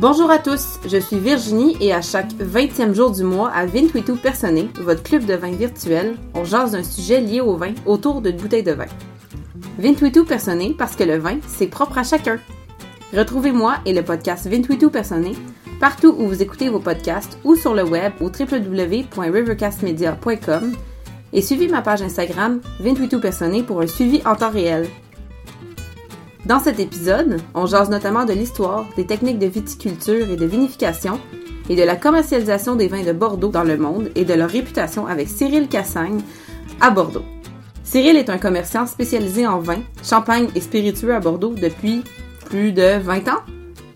Bonjour à tous, je suis Virginie et à chaque 20e jour du mois à Vintuitu Personné, votre club de vin virtuel, on jase d'un sujet lié au vin autour d'une bouteille de vin. Vintuitu Personné parce que le vin, c'est propre à chacun. Retrouvez-moi et le podcast Vintuitu Personné partout où vous écoutez vos podcasts ou sur le web au www.rivercastmedia.com et suivez ma page Instagram Vintuitu Personné pour un suivi en temps réel. Dans cet épisode, on jase notamment de l'histoire, des techniques de viticulture et de vinification, et de la commercialisation des vins de Bordeaux dans le monde et de leur réputation avec Cyril Cassagne à Bordeaux. Cyril est un commerçant spécialisé en vin, champagne et spiritueux à Bordeaux depuis plus de 20 ans.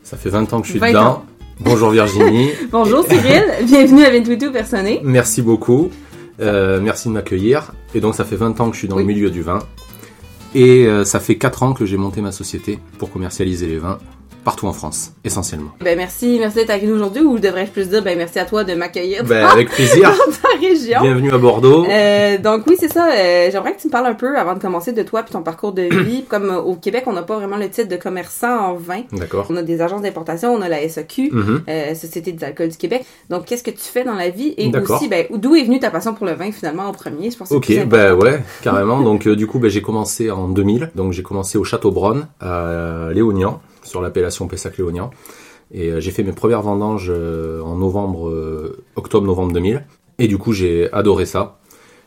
Ça fait 20 ans que je suis dedans. Bonjour Virginie. Bonjour Cyril, bienvenue à Vintuitu Personné. Merci beaucoup, euh, merci de m'accueillir. Et donc ça fait 20 ans que je suis dans le milieu du vin. Et euh, ça fait 4 ans que j'ai monté ma société pour commercialiser les vins partout en France, essentiellement. Ben merci, merci d'être avec nous aujourd'hui, ou devrais-je plus dire, ben merci à toi de m'accueillir ben, avec plaisir. dans ta région. Bienvenue à Bordeaux. Euh, donc oui, c'est ça. Euh, J'aimerais que tu me parles un peu avant de commencer de toi puis ton parcours de vie. Comme euh, au Québec, on n'a pas vraiment le titre de commerçant en vin. D'accord. On a des agences d'importation, on a la SAQ, Mhm. euh, Société des alcools du Québec. Donc qu'est-ce que tu fais dans la vie et aussi, ben d'où est venue ta passion pour le vin finalement en premier? Je pense que c'est Ok, ben ouais, carrément. Donc du coup, ben, j'ai commencé en 2000. Donc j'ai commencé au Château Bronn, à Léognan, sur l'appellation Pessac-Léognan. Et euh, j'ai fait mes premières vendanges euh, en novembre, euh, octobre-novembre 2000. Et du coup, j'ai adoré ça.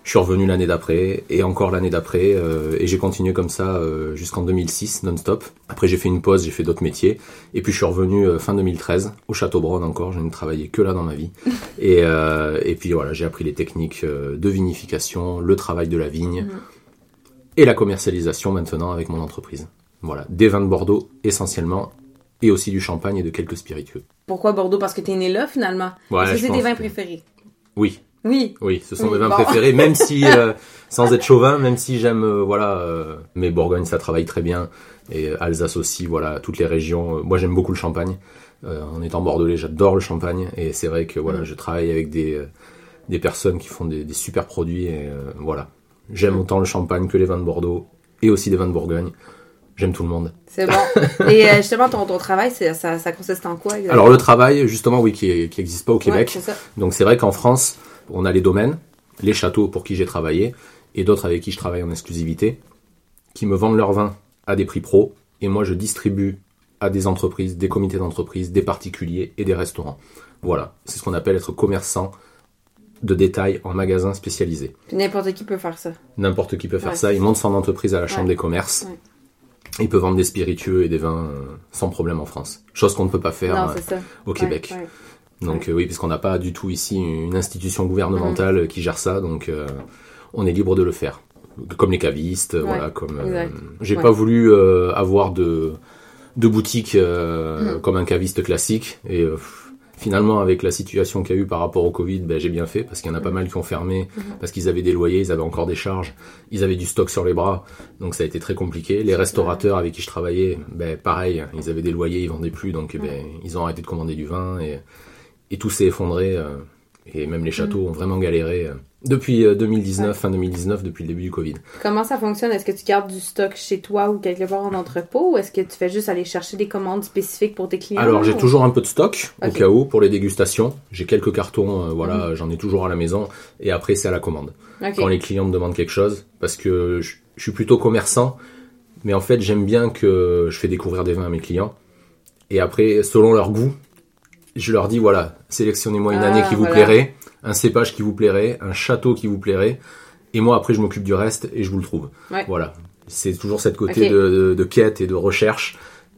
Je suis revenu l'année d'après et encore l'année d'après euh, et j'ai continué comme ça euh, jusqu'en 2006 non-stop. Après j'ai fait une pause, j'ai fait d'autres métiers et puis je suis revenu euh, fin 2013 au Château Bronn encore. Je ne travaillais que là dans ma vie et, euh, et puis voilà j'ai appris les techniques de vinification, le travail de la vigne Mhm. et la commercialisation maintenant avec mon entreprise. Voilà des vins de Bordeaux essentiellement et aussi du champagne et de quelques spiritueux. Pourquoi Bordeaux? Parce que t'es né là finalement. Ouais, Est-ce que je c'est des pense vins que- préférés Oui, Oui. Oui, ce sont Oui, mes vins bon. préférés, même si, euh, sans être chauvin, même si j'aime, euh, voilà, euh, mais Bourgogne, ça travaille très bien, et Alsace aussi, voilà, toutes les régions. Moi, j'aime beaucoup le champagne. En étant bordelais, j'adore le champagne, et c'est vrai que, voilà, Mm. je travaille avec des, des personnes qui font des, des super produits, et voilà. J'aime autant le champagne que les vins de Bordeaux, et aussi des vins de Bourgogne. J'aime tout le monde. C'est bon. et euh, justement, ton, ton travail, ça, ça consiste en quoi exactement? Alors, le travail, justement, oui, qui n'existe pas au Ouais, Québec. c'est ça. Donc c'est vrai qu'en France, on a les domaines, les châteaux pour qui j'ai travaillé, et d'autres avec qui je travaille en exclusivité, qui me vendent leur vin à des prix pro, et moi je distribue à des entreprises, des comités d'entreprise, des particuliers et des restaurants. Voilà, c'est ce qu'on appelle être commerçant de détail en magasin spécialisé. N'importe qui peut faire ça. N'importe qui peut faire Ouais. ça, il monte son entreprise à la chambre Ouais. des commerces, Ouais. Il peut vendre des spiritueux et des vins euh, sans problème en France. Chose qu'on ne peut pas faire non, euh, au Québec. Ouais, ouais. Donc euh, oui, parce qu'on n'a pas du tout ici une institution gouvernementale qui gère ça, donc euh, on est libre de le faire. Comme les cavistes, voilà, comme. J'ai pas voulu avoir de de boutique Mm. comme un caviste classique et finalement avec la situation qu'il y a eu par rapport au Covid, ben, j'ai bien fait parce qu'il y en a pas mal qui ont fermé Mhm. parce qu'ils avaient des loyers, ils avaient encore des charges, ils avaient du stock sur les bras, donc ça a été très compliqué. Les restaurateurs avec qui je travaillais, ben pareil, ils avaient des loyers, ils vendaient plus, donc ben, ils ont arrêté de commander du vin et et tout s'est effondré euh, et même les châteaux ont vraiment galéré euh, depuis euh, 2019, Ouais. fin 2019, depuis le début du Covid. Comment ça fonctionne? Est-ce que tu gardes du stock chez toi ou quelque part en entrepôt ou est-ce que tu fais juste aller chercher des commandes spécifiques pour tes clients? Alors j'ai ou- toujours un peu de stock au cas où pour les dégustations. J'ai quelques cartons, euh, voilà, j'en ai toujours à la maison et après c'est à la commande. Quand les clients me demandent quelque chose, parce que je, je suis plutôt commerçant, mais en fait j'aime bien que je fais découvrir des vins à mes clients et après selon leur goût, je leur dis voilà, sélectionnez-moi une Ah, année qui vous voilà. plairait, un cépage qui vous plairait, un château qui vous plairait, et moi après je m'occupe du reste et je vous le trouve. Ouais. Voilà, c'est toujours cette côté de, de- de quête et de recherche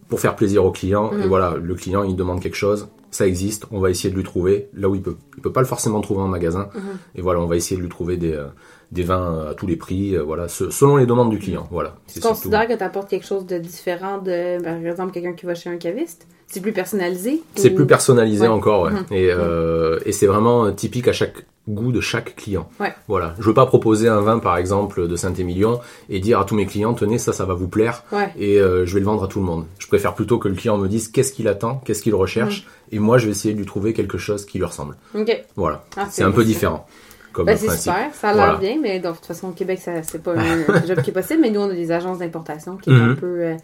pour faire plaisir au client. Et voilà, le client il demande quelque chose, ça existe, on va essayer de lui trouver là où il peut. Il peut pas le forcément trouver en magasin. Mhm. Et voilà, on va essayer de lui trouver des, euh, des vins à tous les prix, euh, voilà, se- selon les demandes du client. Voilà. Tu considères que tu apportes quelque chose de différent de, par exemple, quelqu'un qui va chez un caviste? C'est plus personnalisé? C'est ou- plus personnalisé Ouais. encore, ouais. Mhm. Et, euh, et c'est vraiment typique à chaque goût de chaque client. Ouais. Voilà. Je veux pas proposer un vin, par exemple, de Saint-Émilion et dire à tous mes clients, tenez, ça, ça va vous plaire Ouais. et euh, je vais le vendre à tout le monde. Je préfère plutôt que le client me dise qu'est-ce qu'il attend, qu'est-ce qu'il recherche et moi, je vais essayer de lui trouver quelque chose qui lui ressemble. Ok. Voilà. Ah, C'est un peu différent. Comme le c'est super, ça a l'air Voilà. bien, mais de toute façon, au Québec, c'est pas un job qui est possible, mais nous, on a des agences d'importation qui est un peu. euh,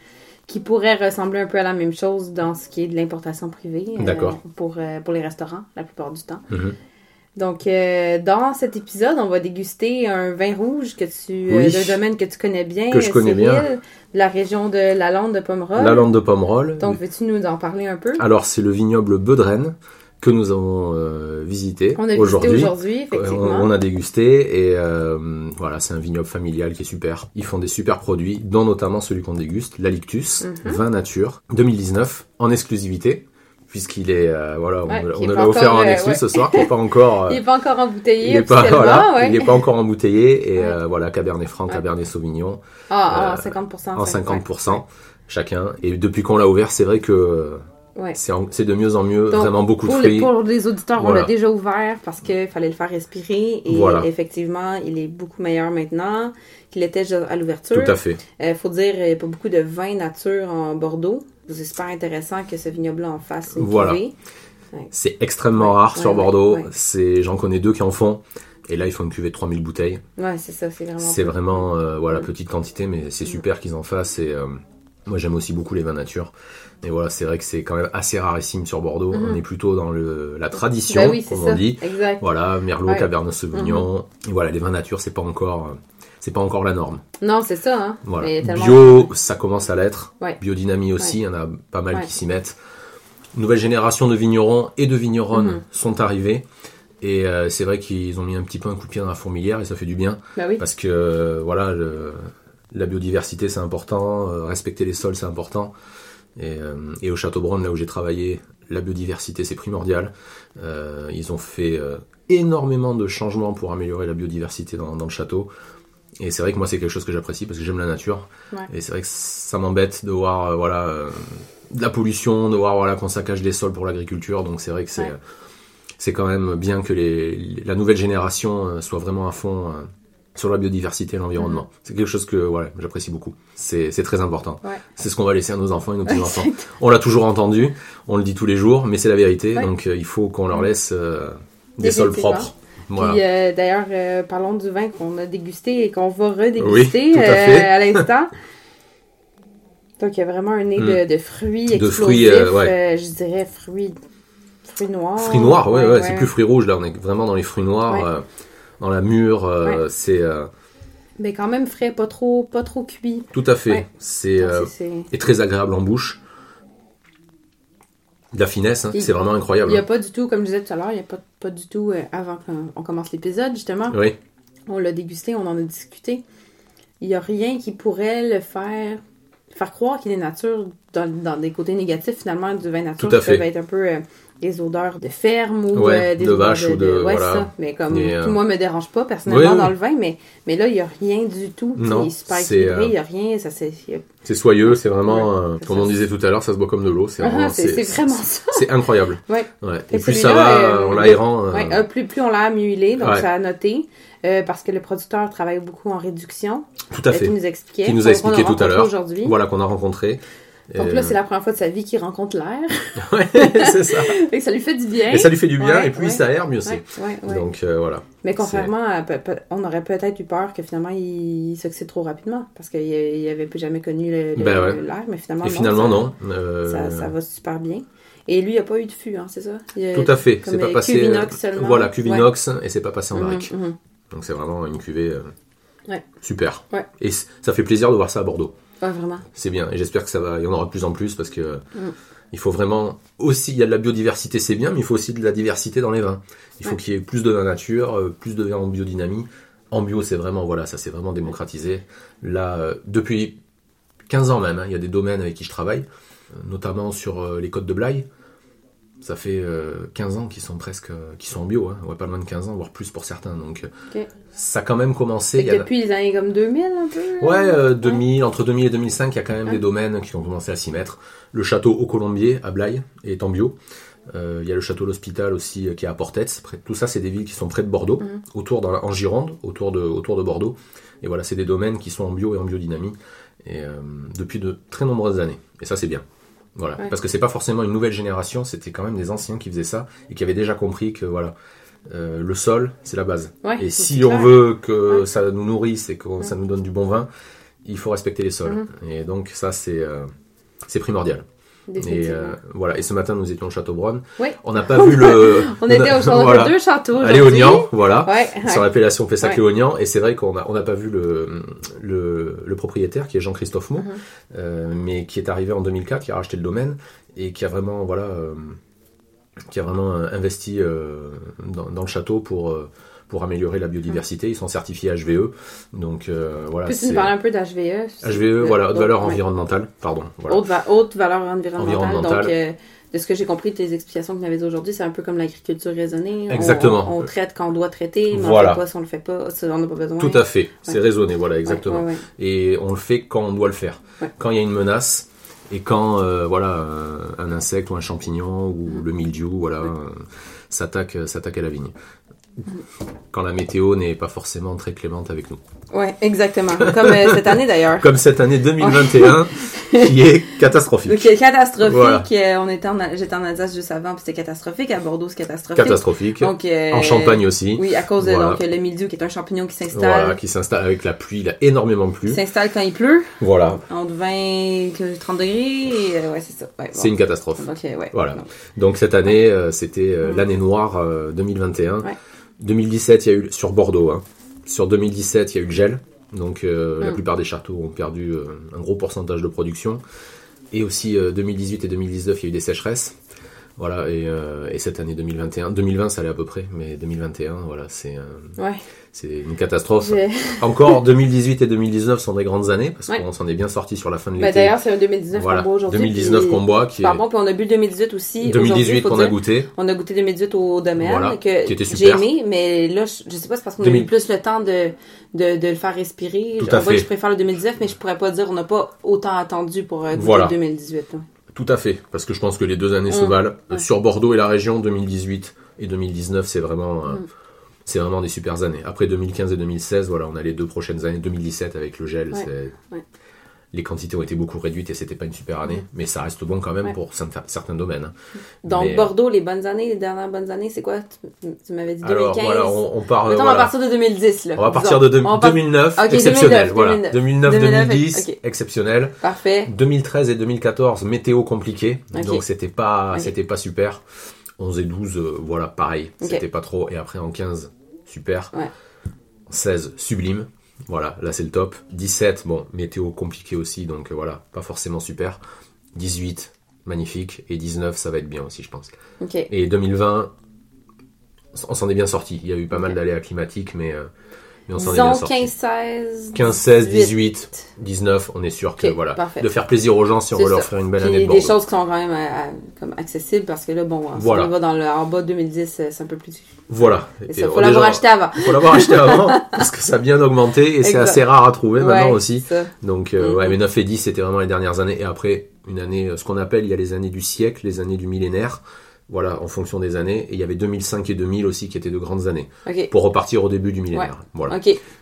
qui pourrait ressembler un peu à la même chose dans ce qui est de l'importation privée. euh, D'accord. pour, euh, pour les restaurants, la plupart du temps. Mhm. Donc, euh, dans cet épisode, on va déguster un vin rouge que tu, Oui. d'un domaine que tu connais bien, Que je connais bien. de la région de la Lande de Pomerol. La lande de Pomerol. Donc, veux-tu nous en parler un peu? Alors, c'est le vignoble Beudren que nous avons euh, visité aujourd'hui. On, on a dégusté et euh, voilà, c'est un vignoble familial qui est super. Ils font des super produits, dont notamment celui qu'on déguste, l'Alictus, Mhm. vin nature, 2019, en exclusivité, puisqu'il est, euh, voilà, Ouais, on, on est l'a offert en exclus ouais. ce soir, qui est pas encore, euh, Il n'est pas encore embouteillé il est pas, voilà, ouais. encore embouteillé et euh, voilà, Cabernet Franc. Cabernet Sauvignon, Ah, ah, euh, 50%. en ça, 50% chacun. Et depuis qu'on l'a ouvert, c'est vrai que Ouais. c'est de mieux en mieux, Donc, vraiment beaucoup de Pour fruits. pour les auditeurs, on l'a déjà ouvert parce qu'il fallait le faire respirer. Et Voilà. effectivement, il est beaucoup meilleur maintenant qu'il était à l'ouverture. Tout à fait. Il faut dire, il n'y a pas beaucoup de vin nature en Bordeaux. C'est super intéressant que ce vignoble-là en fasse une Voilà. cuvée. C'est extrêmement Ouais, rare sur Bordeaux. j'en connais deux qui en font. Et là, ils font une cuvée de 3000 bouteilles. Ouais, c'est ça, c'est vraiment. C'est vraiment, euh, voilà, petite quantité, mais c'est super qu'ils en fassent. Et euh, moi, j'aime aussi beaucoup les vins nature. Et voilà, c'est vrai que c'est quand même assez rarissime sur Bordeaux. Mhm. On est plutôt dans le, la tradition, oui, c'est comme ça. on dit. Exact. Voilà, Merlot, Ouais. Mhm. Cabernet Sauvignon. Et voilà, les vins nature, c'est pas encore, euh, c'est pas encore la norme. Non, c'est ça, hein. Voilà. Mais tellement- Bio, ça commence à l'être. Ouais. Biodynamie aussi, il y en a pas mal qui s'y mettent. Nouvelle génération de vignerons et de vigneronnes Mhm. sont arrivés. Et euh, c'est vrai qu'ils ont mis un petit peu un coup de pied dans la fourmilière et ça fait du bien. Oui. Parce que euh, voilà, le- la biodiversité c'est important, euh, respecter les sols c'est important. Et, euh, et au Château Bronn, là où j'ai travaillé, la biodiversité c'est primordial. Euh, ils ont fait énormément de changements pour améliorer la biodiversité dans, dans le château. Et c'est vrai que moi c'est quelque chose que j'apprécie parce que j'aime la nature. Ouais. Et c'est vrai que ça m'embête de voir voilà de la pollution, de voir voilà qu'on saccage des sols pour l'agriculture. Donc c'est vrai que c'est Ouais. c'est quand même bien que les, la nouvelle génération soit vraiment à fond sur la biodiversité et l'environnement. C'est quelque chose que voilà, j'apprécie beaucoup. C'est très important. Ouais. C'est ce qu'on va laisser à nos enfants et nos petits-enfants. on l'a toujours entendu, on le dit tous les jours, mais c'est la vérité. Ouais. Donc euh, il faut qu'on leur laisse euh, des sols propres. Voilà. Puis euh, d'ailleurs, euh, parlons du vin qu'on a dégusté et qu'on va redéguster Oui, à l'instant. Donc il y a vraiment un nez de, de fruits De explosifs, fruits, euh, ouais. euh, je dirais fruits, fruits noirs. Fruits noirs, ouais, c'est plus fruits rouges là. On est vraiment dans les fruits noirs, dans la mûre. euh, Ouais. C'est euh, Mais quand même frais, pas trop, pas trop cuit. tout à fait. Ouais. C'est Donc, euh, c'est- et très agréable en bouche. De la finesse, hein, c'est vraiment incroyable. Il n'y a pas du tout, comme je disais tout à l'heure, il n'y a pas, pas du tout, euh, avant qu'on commence l'épisode, justement, Oui, on l'a dégusté, on en a discuté. Il n'y a rien qui pourrait le faire, faire croire qu'il est nature dans, dans des côtés négatifs, finalement, du vin nature. Tout à fait. peuvent être un peu euh, des odeurs de ferme ou Ouais, euh, des de ou de- ouais, voilà. ça. Mais comme Et, euh, moi, me dérange pas personnellement Oui, oui. dans le vin, mais, mais là, il n'y a rien du tout. Non, c'est, euh, il n'y a rien. Ça, c'est, y a- c'est soyeux, c'est vraiment, euh, comme on disait tout à l'heure, ça se boit comme de l'eau. C'est Ah, vraiment, c'est- c'est vraiment ça. C'est incroyable. Ouais. Et que plus ça va euh, en l'aérant. euh, euh, plus, plus on l'a est, donc ça a noté. euh, parce que le producteur travaille beaucoup en réduction. tout à euh, fait. Qui nous expliquait. Qui nous a expliqué tout à l'heure. aujourd'hui. Voilà qu'on a rencontré. Donc Et, là, c'est la première fois de sa vie qu'il rencontre l'air. Ouais, c'est ça. Que ça lui fait du bien. Et ça lui fait du bien, Ouais, et plus ouais. ça aère, mieux c'est. Ouais. Donc euh, voilà. Mais contrairement à. On aurait peut-être eu peur que finalement il s'oxyde trop rapidement. Parce qu'il il avait plus jamais connu Ben l'air. Mais finalement, Et non, finalement, ça- non. Euh, Ça, ça va super bien. Et lui, il a pas eu de fût, hein, c'est ça? Il a- Tout à fait. C'est pas passé. Cuvinox seulement. Voilà, Cuvinox, et c'est pas passé en Mhm, barrique. mhm. Donc c'est vraiment une cuvée euh, super. Ouais. Et ça fait plaisir de voir ça à Bordeaux. Ouais, vraiment. C'est bien. Et j'espère que ça va. Il y en aura de plus en plus parce que Mm. il faut vraiment aussi. Il y a de la biodiversité, c'est bien, mais il faut aussi de la diversité dans les vins. Il faut qu'il y ait plus de vin nature, euh, plus de vin en biodynamie. En bio, c'est vraiment voilà, ça s'est vraiment démocratisé. Là, euh, depuis 15 ans même, hein, il y a des domaines avec qui je travaille, euh, notamment sur les côtes de Blaye. Ça fait euh, 15 ans qu'ils sont presque, euh, qui sont en bio, hein. ouais, pas loin de 15 ans, voire plus pour certains. Donc, euh, ça a quand même commencé. Il y a- depuis les années comme 2000, un peu? Ouais, euh, 2000, entre 2000 et 2005, il y a quand même Ouais. des domaines qui ont commencé à s'y mettre. Le château au Colombier à Blaye est en bio. Euh, il y a le château l'Hospital aussi qui est à Portets. Tout ça, c'est des villes qui sont près de Bordeaux, Mhm. autour dans la- en Gironde, autour de, autour de Bordeaux. Et voilà, c'est des domaines qui sont en bio et en biodynamie et depuis de très nombreuses années. Et ça, c'est bien. Voilà, Ouais. parce que c'est pas forcément une nouvelle génération, c'était quand même des anciens qui faisaient ça et qui avaient déjà compris que voilà, euh, le sol, c'est la base. Ouais, Et si on clair. veut que Ouais. ça nous nourrisse et que ça nous donne du bon vin, il faut respecter les sols. Mhm. Et donc ça, c'est euh, c'est primordial. Et euh, voilà. Et ce matin, nous étions au Château Bronn. Oui. On n'a pas vu le. On était au château voilà. de deux châteaux. à. Léognan, voilà. Ouais, Sur ouais. l'appellation Pessac-Léognan. Et c'est vrai qu'on n'a on n'a pas vu le, le, le propriétaire, qui est Jean-Christophe Maud, Mhm. euh, mais qui est arrivé en 2004, qui a racheté le domaine, et qui a vraiment, voilà, euh, qui a vraiment investi dans, dans le château pour, pour améliorer la biodiversité. Ils sont certifiés HVE. Donc, euh, voilà. Peux-tu nous parler un peu d'HVE? HVE, voilà, haute valeur environnementale, pardon. Voilà. Haute, va- haute valeur environnementale. Environnementale. Donc, euh, de ce que j'ai compris de tes explications que tu avais aujourd'hui, c'est un peu comme l'agriculture raisonnée. On- Exactement. On, on traite quand on doit traiter, mais Voilà. on fait pas si on le fait pas, si on n'a pas besoin. Tout à fait, c'est Ouais. raisonné, voilà, exactement. Ouais, ouais, ouais. Et on le fait quand on doit le faire. Quand il y a une menace et quand euh, voilà un insecte ou un champignon ou le mildiou voilà s'attaque s'attaque à la vigne. Quand la météo n'est pas forcément très clémente avec nous. Ouais, exactement. Comme euh, cette année d'ailleurs. Comme cette année 2021 qui est catastrophique. Euh, catastrophique. Voilà. euh, on était en, j'étais en Alsace juste avant, puis c'était catastrophique. À Bordeaux, c'est catastrophique. Catastrophique. Donc, euh, En Champagne aussi. Oui, à cause de Voilà. donc, le mildiou, qui est un champignon qui s'installe. Voilà, qui s'installe avec la pluie, il a énormément qui plu. s'installe quand il pleut, Voilà, entre 20 et 30 degrés. Et, euh, ouais, c'est ça. Ouais, bon. c'est une catastrophe. Donc, ouais. Voilà. Donc, Donc cette année, c'était l'année noire euh, 2021. Ouais. 2017, il y a eu sur Bordeaux. hein. Sur 2017, il y a eu le gel. Donc euh, la Mm. plupart des châteaux ont perdu euh, un gros pourcentage de production. Et aussi euh, 2018 et 2019, il y a eu des sécheresses. Voilà, et, euh, et cette année 2021, 2020 ça allait à peu près, mais 2021, voilà, c'est euh, ouais. C'est une catastrophe. J'ai- Encore 2018 et 2019 sont des grandes années parce Ouais. qu'on s'en est bien sorti sur la fin de Ben, l'été. D'ailleurs, c'est un 2019 voilà, qu'on boit aujourd'hui. 2019 puis- qu'on boit, qui est Pardon, puis on a bu le 2018 aussi. 2018 aujourd'hui, faut qu'on a goûté. On a goûté 2018 au domaine, Voilà, que qui était j'ai super. aimé, mais là, je, je sais pas, c'est parce qu'on a 2000. eu plus le temps de, de, de le faire respirer. Tout à fait. je préfère le 2019, mais je pourrais pas dire on n'a pas autant attendu pour euh, goûter Voilà. le 2018. hein. Tout à fait, parce que je pense que les deux années se Mm. valent. Euh. Sur Bordeaux et la région, 2018 et 2019, c'est vraiment, euh, Mm. C'est vraiment des super années. Après 2015 et 2016, voilà, on a les deux prochaines années. 2017 avec le gel, Ouais. Ouais. les quantités ont été beaucoup réduites et c'était pas une super année, mais ça reste bon quand même Ouais. pour certains domaines. hein. Donc, Mais- Bordeaux, les bonnes années, les dernières bonnes années, c'est quoi? Tu, tu m'avais dit 2015. Alors voilà, on, on part. Mettons, voilà. va partir de 2010, là. On va partir de On part- 2009, Ok, exceptionnel. 2009, voilà, 2009. 2009-2010, ok. exceptionnel. Parfait. 2013 et 2014, météo compliqué, Ok. donc c'était pas, c'était pas super. 11 et 12, euh, voilà, pareil, c'était pas trop. Et après en 15, super. Ouais. 16, sublime. Voilà, là c'est le top. 17, bon, météo compliqué aussi, donc euh, voilà, pas forcément super. 18, magnifique. Et 19, ça va être bien aussi, je pense. Et 2020, on s'en est bien sorti. Il y a eu pas mal Ok. d'aléas climatiques, mais, euh, mais on s'en est bien sorti. 15, 16. 15, 16, 18, 19, on est sûr que voilà, parfait. de faire plaisir aux gens si on C'est veut leur ça. faire une belle Puis année de des Bordeaux. choses qui sont quand même euh, euh, comme accessibles parce que là, bon, si Voilà. on va dans le en bas de 2010, euh, c'est un peu plus. Voilà. Il faut l'avoir acheté avant. Il faut l'avoir acheté avant parce que ça a bien augmenté et c'est assez rare à trouver maintenant Ouais, aussi. c'est ça. Donc euh, Mhm. ouais, mais 9 et 10 c'était vraiment les dernières années et après une année, ce qu'on appelle, il y a les années du siècle, les années du millénaire. Voilà, en fonction des années. Et il y avait 2005 et 2000 aussi qui étaient de grandes années. Pour repartir au début du millénaire. Voilà.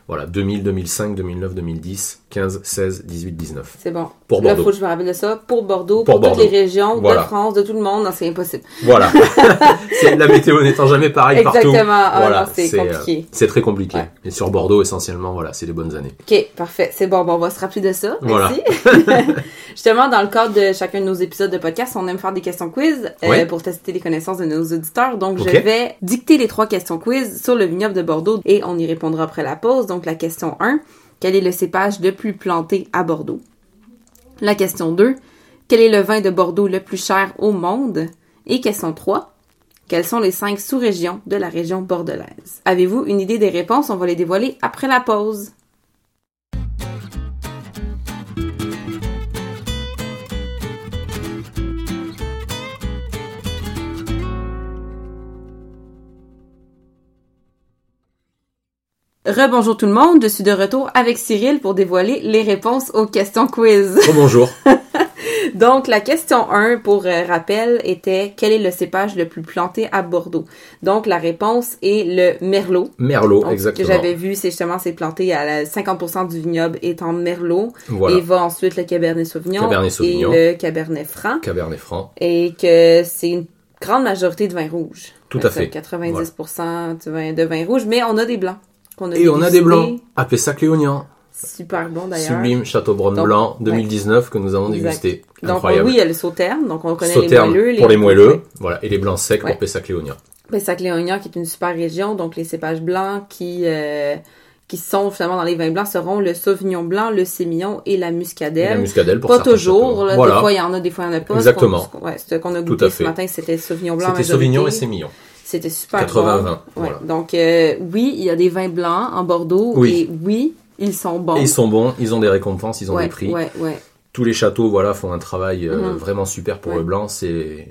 Voilà, 2000, 2005, 2009, 2010, 15, 16, 18, 19. c'est bon. Pour Là, Bordeaux. faut que je me rappelle de ça. Pour Bordeaux, Pour pour, Bordeaux. toutes les régions Voilà. de France, de tout le monde, non, c'est impossible. Voilà. c'est la météo n'étant jamais pareille partout. Exactement. Ah, voilà, c'est euh, compliqué. c'est très compliqué. Ouais. Et sur Bordeaux, essentiellement, voilà, c'est les bonnes années. Ok, parfait. C'est bon, bon, on va se rappeler de ça. Voilà. Merci. Justement, dans le cadre de chacun de nos épisodes de podcast, on aime faire des questions quiz euh, Ouais. pour tester les connaissances de nos auditeurs. Donc, je vais dicter les trois questions quiz sur le vignoble de Bordeaux et on y répondra après la pause. Donc, la question 1, quel est le cépage le plus planté à Bordeaux? La question 2, quel est le vin de Bordeaux le plus cher au monde? Et question 3, quelles sont les cinq sous-régions de la région bordelaise? Avez-vous une idée des réponses? On va les dévoiler après la pause. Rebonjour tout le monde, je suis de retour avec Cyril pour dévoiler les réponses aux questions quiz. Oh, bonjour. Donc, la question 1, pour euh, rappel, était quel est le cépage le plus planté à Bordeaux? Donc, la réponse est le Merlot. Merlot, Donc, ce exactement. que j'avais vu, c'est justement, c'est planté à la 50% du vignoble est en Merlot. Voilà. Et va ensuite le Cabernet Sauvignon. Cabernet Sauvignon. Et le Cabernet Franc. Cabernet Franc. Et que c'est une grande majorité de vin rouge. Tout à Euh, fait. 90% de, vin, de vin rouge, mais on a des blancs. Et on a des blancs. À Pessac-Léognan. Super bon d'ailleurs. Sublime Châteaubrun Blanc 2019 que nous avons dégusté. Donc Incroyable. oui, il y a le sauterne, donc on connaît Sauterne les moelleux. pour les moelleux, ouais. voilà, et les blancs secs Ouais. pour Pessac-Léognan. Pessac-Léognan, qui est une super région, donc les cépages blancs qui euh, qui sont finalement dans les vins blancs seront le sauvignon blanc, le sémillon et la Et la muscadelle. muscadelle pour Pas toujours, châteaux. là, Voilà. des fois il y en a, des fois il y en a pas. Exactement. Ce qu'on, a Tout goûté ce matin, c'était sauvignon blanc C'était. Sauvignon et sémillon. C'était super 80-20, bon. Ouais. voilà. Donc euh, oui, il y a des vins blancs en Bordeaux Oui. et oui, ils sont bons. Et ils sont bons, ils ont des récompenses, ils ont ouais, des prix. Ouais. Tous les châteaux, voilà, font un travail euh, Mhm. vraiment super pour le blanc. C'est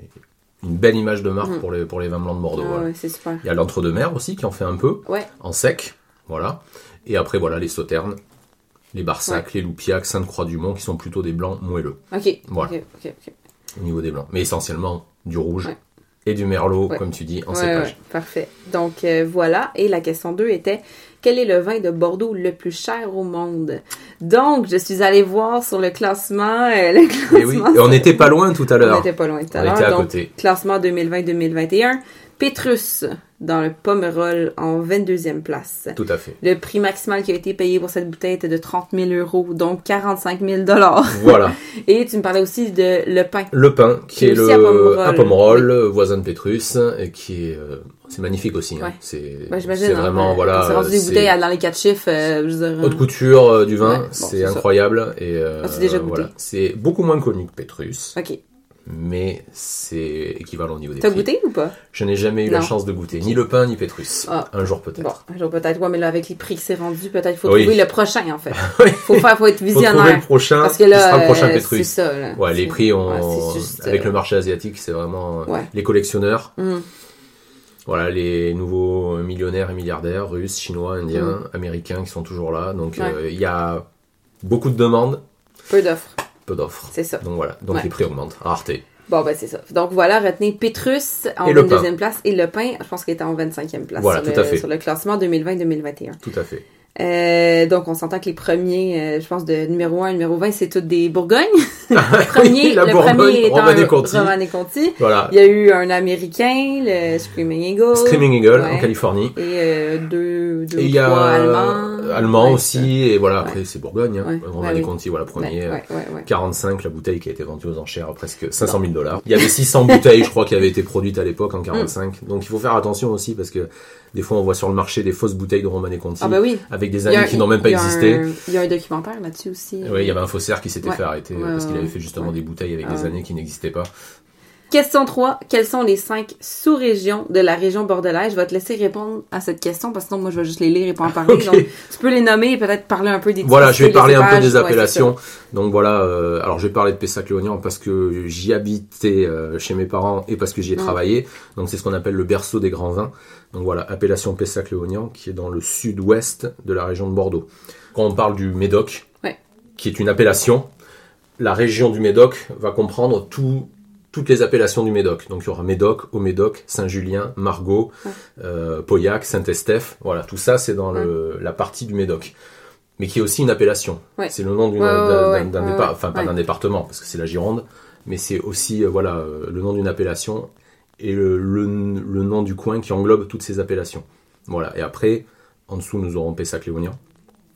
une belle image de marque Mhm. pour les pour les vins blancs de Bordeaux. Ah voilà. ouais, c'est super. Il y a l'entre-deux-mer aussi qui en fait un peu Ouais. en sec, voilà. Et après voilà les sauternes, les barsacs, les loupiacs, Sainte-Croix-du-Mont qui sont plutôt des blancs moelleux Ok. Voilà. Au niveau des blancs, mais essentiellement du rouge. Et du merlot Ouais. comme tu dis en Ouais, cépage. ouais, parfait. Donc euh, voilà. Et la question 2 était quel est le vin de Bordeaux le plus cher au monde? Donc, je suis allée voir sur le classement. euh, le classement Et oui, et on n'était pas loin tout à On l'heure. était pas loin tout à On l'heure. était à Donc, côté. classement 2020-2021. Pétrus dans le Pomerol en 22e place. Tout à fait. Le prix maximal qui a été payé pour cette bouteille était de 30 000 euros, donc 45 000 dollars. Voilà. Et tu me parlais aussi de le pain. Le pain, qui Qui est est à le Pomerol. à Pomerol, voisin de Pétrus, et qui est, euh, c'est magnifique aussi. hein. Ouais. C'est, Ben, j'imagine. c'est hein, vraiment, euh, voilà. C'est rendu des bouteilles dans les quatre chiffres. euh, je veux dire, Haute euh, couture euh, du vin, Ouais, bon, c'est c'est ça. incroyable. Et Ah, c'est voilà. C'est beaucoup moins connu que Pétrus, Ok. Mais c'est équivalent au niveau des T'as goûté ou pas? Je n'ai jamais eu la chance de goûter ni le pain ni Pétrus. Ah. Un jour peut-être. Bon, un jour peut-être. Ouais, mais là, avec les prix que c'est rendu, peut-être faut Oui. trouver le prochain, en fait. Faut faire, faut être Faut trouver visionnaire. le prochain. Parce que là, sera le prochain euh, Pétrus. c'est ça, là. Ouais, les prix ont, ouais, juste, avec euh, le marché asiatique, c'est vraiment euh, Ouais. les collectionneurs. hum, Voilà, les nouveaux millionnaires et milliardaires, russes, chinois, indiens, américains qui sont toujours là. Donc Mm. Euh, il y a beaucoup de demandes, peu d'offres. Peu d'offres. C'est ça. Donc voilà, donc Ouais. les prix augmentent. Rareté. Bon, ben, c'est ça. Donc, voilà, retenez Pétrus en Et le 22e place et le pain, je pense qu'il était en 25e place. Voilà, sur tout le, à fait. Sur le classement 2020-2021. Tout à fait. Euh, donc, on s'entend que les premiers, euh, je pense, de numéro 1 numéro 20, c'est tous des Bourgognes. premier, Oui, le Bourgogne, premier étant Romanée un Conti. Voilà. Il y a eu un Américain, le Screaming Eagle. Screaming Eagle Ouais. en Californie. Et euh, deux, deux Et il y a euh, Allemands. allemand Ouais, aussi. Et voilà, après c'est Bourgogne. Hein. Bah oui. Conti, voilà, ça. premier. Ouais, euh, ouais, ouais, ouais. 45, la bouteille qui a été vendue aux enchères à presque 500 000 dollars. Il y avait 600 bouteilles, je crois, qui avaient été produites à l'époque en 45. Donc il faut faire attention aussi parce que des fois on voit sur le marché des fausses bouteilles de Romanée Conti Ah bah oui. avec des Il y a années un- qui n'ont même pas existé. Il y a un documentaire là-dessus aussi. Oui, il y avait un faussaire qui s'était Ouais. fait arrêter Ouais, parce qu'il avait fait justement ouais. des bouteilles avec Ah des années qui n'existaient pas. Question 3. Quelles sont les cinq sous-régions de la région bordelaise? Je vais te laisser répondre à cette question parce que sinon, moi, je vais juste les lire et pas en parler. Ok. Donc, tu peux les nommer et peut-être parler un peu des Voilà, je vais parler des un peu des appellations. Donc voilà, euh, alors je vais parler de Pessac-Léognan parce que j'y habitais euh, chez mes parents et parce que j'y ai Mm. travaillé. Donc c'est ce qu'on appelle le berceau des grands vins. Donc voilà, appellation Pessac-Léognan qui est dans le sud-ouest de la région de Bordeaux. Quand on parle du Médoc, Ouais. qui est une appellation, la région du Médoc va comprendre tout- toutes les appellations du Médoc. Donc il y aura Médoc, Haut-Médoc, Saint-Julien, Margaux, Ouais. euh, Pauillac, Saint-Estèphe. Voilà, tout ça c'est dans le- la partie du Médoc. Mais qui est aussi une appellation. C'est le nom d'un ouais, d'un ouais, dépa- ouais, enfin pas d'un département parce que c'est la Gironde, mais c'est aussi euh, voilà euh, le nom d'une appellation et le, le- le nom du coin qui englobe toutes ces appellations. Voilà. Et après, en dessous nous aurons Pessac-Léognan,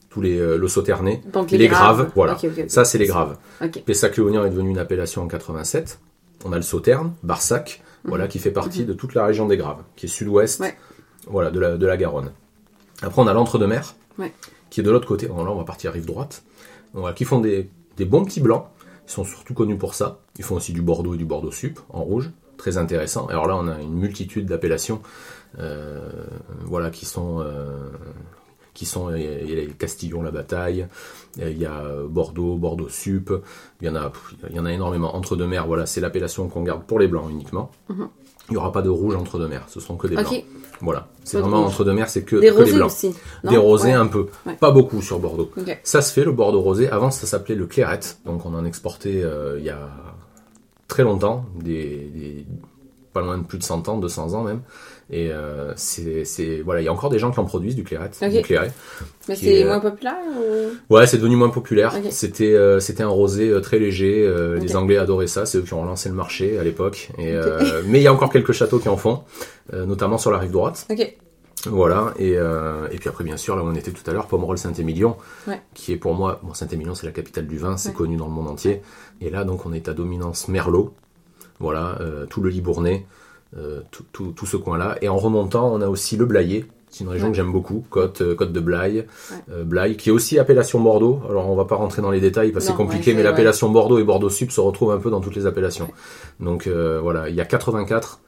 tous les euh, le Sauternay, les, graves. Voilà. Ça c'est les graves. Ok. Pessac-Léognan est devenu une appellation en 87. On a le Sauterne, Barsac, voilà, qui fait partie de toute la région des Graves, qui est sud-ouest, Mhm. Ouais. voilà, de la, de la Garonne. Après, on a l'Entre-deux-Mers, Ouais. qui est de l'autre côté. Alors là, on va partir rive droite. Voilà, qui font des, des bons petits blancs. Ils sont surtout connus pour ça. Ils font aussi du Bordeaux et du Bordeaux Sup en rouge, très intéressant. Alors là, on a une multitude d'appellations, euh, voilà, qui sont euh, qui sont il y a- Castillon la bataille, il y a Bordeaux, Bordeaux Sup, il y en a il y en a énormément entre deux mers, voilà, c'est l'appellation qu'on garde pour les blancs uniquement. Il n'y aura pas de rouge entre deux mers, ce seront que des blancs. Mhm. Voilà, c'est vraiment rouge. entre deux mers, c'est que, Des que des blancs. aussi. non? Des rosés Ouais. un peu, Ouais. pas beaucoup sur Bordeaux. Ça se fait le Bordeaux rosé. Avant, ça s'appelait le Clairette. Donc, on en exportait euh, il y a très longtemps, des, des- pas loin de plus de 100 ans, 200 ans même. Et euh, c'est, voilà, il y a encore des gens qui en produisent du Clairette, Ok. du Clairet. Mais c'est est, euh, moins populaire ou... Ouais, c'est devenu moins populaire. C'était, euh, c'était un rosé euh, très léger. euh. Les Anglais adoraient ça. C'est eux qui ont relancé le marché à l'époque. Et, euh, mais il y a encore quelques châteaux qui en font, euh, notamment sur la rive droite. Voilà, et, euh, et puis après, bien sûr, là où on était tout à l'heure, Pomerol Saint-Émilion, Ouais. qui est pour moi, bon, Saint-Émilion, c'est la capitale du vin, c'est Ouais. connu dans le monde entier. Et là, donc, on est à dominance Merlot, voilà, euh, tout le Libournais, euh, tout, tout, tout ce coin-là. Et en remontant, on a aussi le Blayais, c'est une région Ouais. que j'aime beaucoup, Côte, Côte de Blaye, Blaye, qui est aussi appellation Bordeaux. Alors, on va pas rentrer dans les détails parce que c'est compliqué, mais l'appellation Bordeaux et Bordeaux Sud se retrouvent un peu dans toutes les appellations. Donc, voilà, il y a 84 euh,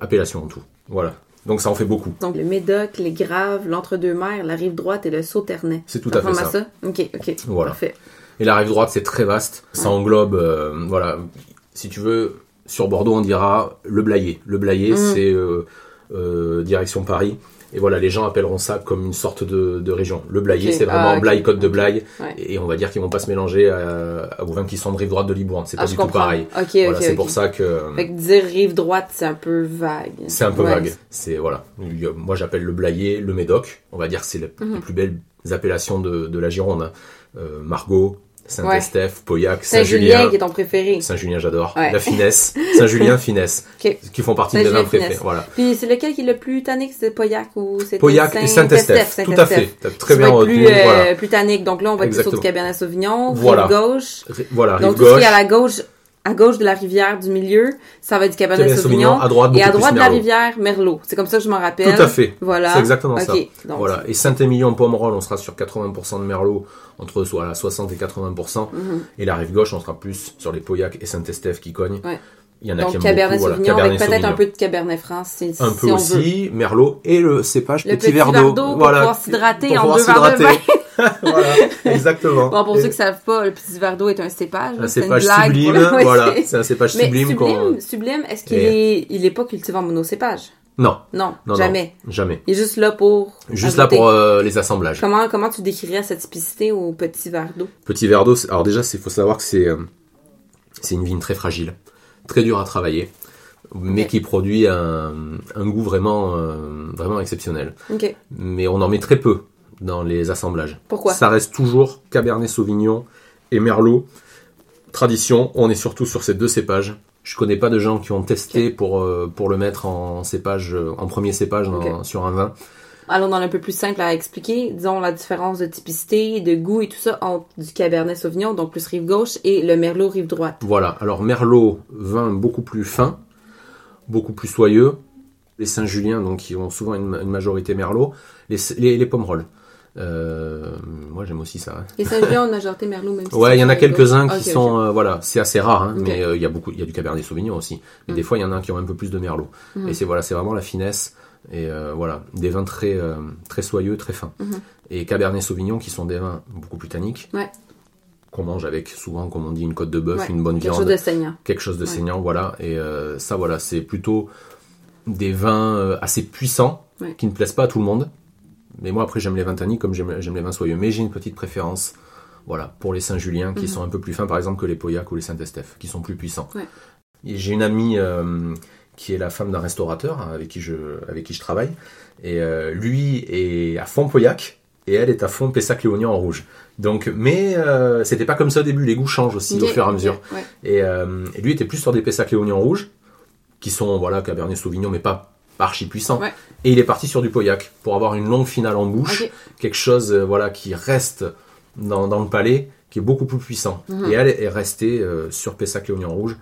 appellations en tout. Voilà. Donc, ça en fait beaucoup. Donc, le Médoc, les Graves, l'Entre-deux-Mers, la Rive-Droite et le Sauternay. C'est tout à fait ressemble ça. Ok, ok. Voilà. Parfait. Et la rive droite, c'est très vaste. Ça englobe, euh, voilà, si tu veux, sur Bordeaux, on dira le Blayais. Le Blayais, Mhm. c'est euh, euh, direction Paris. Et voilà, les gens appelleront ça comme une sorte de, de région. Le Blayais, c'est vraiment Ah. Blaye, Côte de. Blaye. Ouais. Et on va dire qu'ils vont pas se mélanger à, à- aux vins qui sont de rive droite de Libourne. C'est Ah, pas du tout pareil. Voilà, c'est pour ça que Fait que dire rive droite, c'est un peu vague. c'est un peu Ouais. vague. C'est voilà. Moi, j'appelle le Blayais, le Médoc. On va dire que c'est les, Mhm. les plus belles appellations de, de la Gironde. hein. Euh, Margot, Saint-Estèphe, Pauillac, Saint-Julien Saint-Julien. qui est ton préféré. Saint-Julien, j'adore. Ouais. La finesse. Saint-Julien, finesse. Qui font partie de mes vins préférés. Voilà. Puis c'est lequel qui est le plus tannique, c'est Pauillac ou c'est Pauillac et Saint-Estèphe? Tout à fait. T'as très bien retenu. plus, euh, Voilà. plus tannique. Donc là, on va être sur du. Cabernet Sauvignon, Voilà. rive gauche. Ri- Voilà, rive Donc tout ce qui gauche. est à la gauche, à gauche de la rivière du milieu, ça va être du Cabernet Sauvignon. Sauvignon, à droite, et à droite de la rivière, Merlot. C'est comme ça que je m'en rappelle. Tout à fait. Voilà. C'est exactement ça. Ok. Donc, Voilà. Et Saint-Émilion, Pomerol, on sera sur 80% de Merlot, entre soit à 60 et 80%. mhm. Et la rive gauche, on sera plus sur les Pauillac et Saint-Estèphe qui cognent. Ouais. Il y en a qui Donc Cabernet beaucoup. Voilà. Sauvignon avec peut-être un peu de Cabernet France si, Un si peu on veut. aussi, Merlot et le cépage Le petit, petit verre d'eau. pour Voilà. pouvoir s'hydrater en deux verres de vin. voilà, exactement. Bon, pour Et ceux qui savent pas, le petit verre d'eau est un cépage. un une cépage sublime, pour voilà, c'est- un cépage Mais sublime sublime, sublime, est-ce qu'il Et- est, il est pas cultivé en monocépage? Non, Non, non, jamais. non, jamais. Il est juste là pour. Juste là pour euh, les assemblages. Comment, comment tu décrirais cette typicité au petit verre d'eau? Petit verre d'eau, alors déjà, il faut savoir que c'est euh, c'est une vigne très fragile, très dure à travailler, mais qui produit un, un goût vraiment, euh, vraiment exceptionnel. Ok. Mais on en met très peu dans les assemblages. Pourquoi? Ça reste toujours Cabernet Sauvignon et Merlot. Tradition, on est surtout sur ces deux cépages. Je connais pas de gens qui ont testé pour, euh, pour le mettre en cépage, euh, en premier cépage dans- sur un vin. Allons dans le peu plus simple à expliquer. Disons la différence de typicité, de goût et tout ça entre du Cabernet Sauvignon, donc plus rive gauche, et le Merlot rive droite. Voilà, alors Merlot, vin beaucoup plus fin, beaucoup plus soyeux. Les Saint-Julien, donc qui ont souvent une, une majorité Merlot. Les, les, les Pomerol. Euh, moi j'aime aussi ça. hein. Les Saint-Julien ont une majorité Merlot, même si Ouais, il y en a quelques-uns qui sont, euh, voilà, c'est assez rare, hein, mais euh, il y a beaucoup, il y a du Cabernet Sauvignon aussi. Mais Mm. des fois, il y en a qui ont un peu plus de Merlot. Mhm. Et c'est voilà, c'est vraiment la finesse et voilà, des vins très, très soyeux, très fins. Mhm. Et Cabernet Sauvignon qui sont des vins beaucoup plus tanniques. Ouais. Qu'on mange avec souvent, comme on dit, une côte de bœuf, Ouais, une bonne Quelque viande chose de saignant. quelque chose de Ouais. saignant, voilà. Et ça, voilà, c'est plutôt des vins assez puissants qui ne plaisent pas à tout le monde. Mais moi, après, j'aime les vins tanniques comme j'aime les vins soyeux. Mais j'ai une petite préférence, voilà, pour les Saint-Julien qui Mhm. sont un peu plus fins, par exemple, que les Pauillac ou les Saint-Estèphe, qui sont plus puissants. Ouais. J'ai une amie euh, qui est la femme d'un restaurateur hein, avec qui je, avec qui je travaille. Et euh, lui est à fond Pauillac. Et elle est à fond Pessac-Léognan en rouge. Donc, mais euh, c'était pas comme ça au début. Les goûts changent aussi au fur et à mesure. ouais. Et, et lui était plus sur des Pessac-Léognan rouges, qui sont voilà Cabernet Sauvignon, mais pas archi puissants. Ouais. Et il est parti sur du Pauillac pour avoir une longue finale en bouche, quelque chose euh, voilà qui reste dans, dans le palais, qui est beaucoup plus puissant. Mhm. Et elle est restée euh, sur Pessac-Léognan rouge,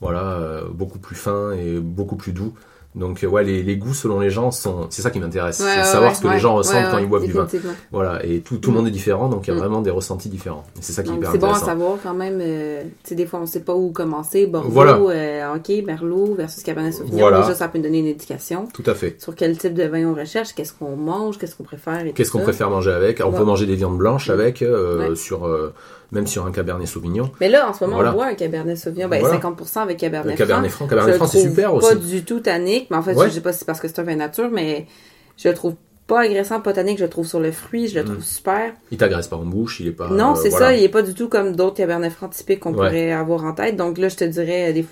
voilà euh, beaucoup plus fin et beaucoup plus doux. Donc euh, ouais, les, les goûts selon les gens sont, c'est ça qui m'intéresse, Ouais, c'est ouais, savoir ouais, ce que les gens ressentent quand ils boivent du vin. Voilà, et tout, tout le Mhm. monde est différent, donc il y a Mhm. vraiment des ressentis différents. C'est ça qui est Donc, hyper C'est bon à savoir quand même. euh, tu sais, des fois, on sait pas où commencer. Bordeaux, Voilà. euh, ok, Merlot versus Cabernet Sauvignon. Voilà. Déjà, ça peut nous donner une indication Tout à fait. sur quel type de vin on recherche, qu'est-ce qu'on mange, qu'est-ce qu'on préfère. Qu'est-ce qu'on préfère manger avec? Alors, On peut manger des viandes blanches Mm. avec, euh, sur, euh, même sur un Cabernet Sauvignon. Mais là, en ce moment, Voilà. on boit un Cabernet Sauvignon. Ben, Voilà. 50% avec Cabernet Le Cabernet Franc. franc, Cabernet franc, c'est trouve super pas aussi. du tout tannique, mais en fait, Ouais. je sais pas si c'est parce que c'est un vin nature, mais je le trouve pas agressant, pas tannique, je le trouve sur le fruit, je le trouve Mm. super. Il t'agresse pas en bouche, il est pas. non, euh, c'est voilà. ça, il est pas du tout comme d'autres Cabernet Franc typiques qu'on Ouais. pourrait avoir en tête. Donc là, je te dirais, euh, des...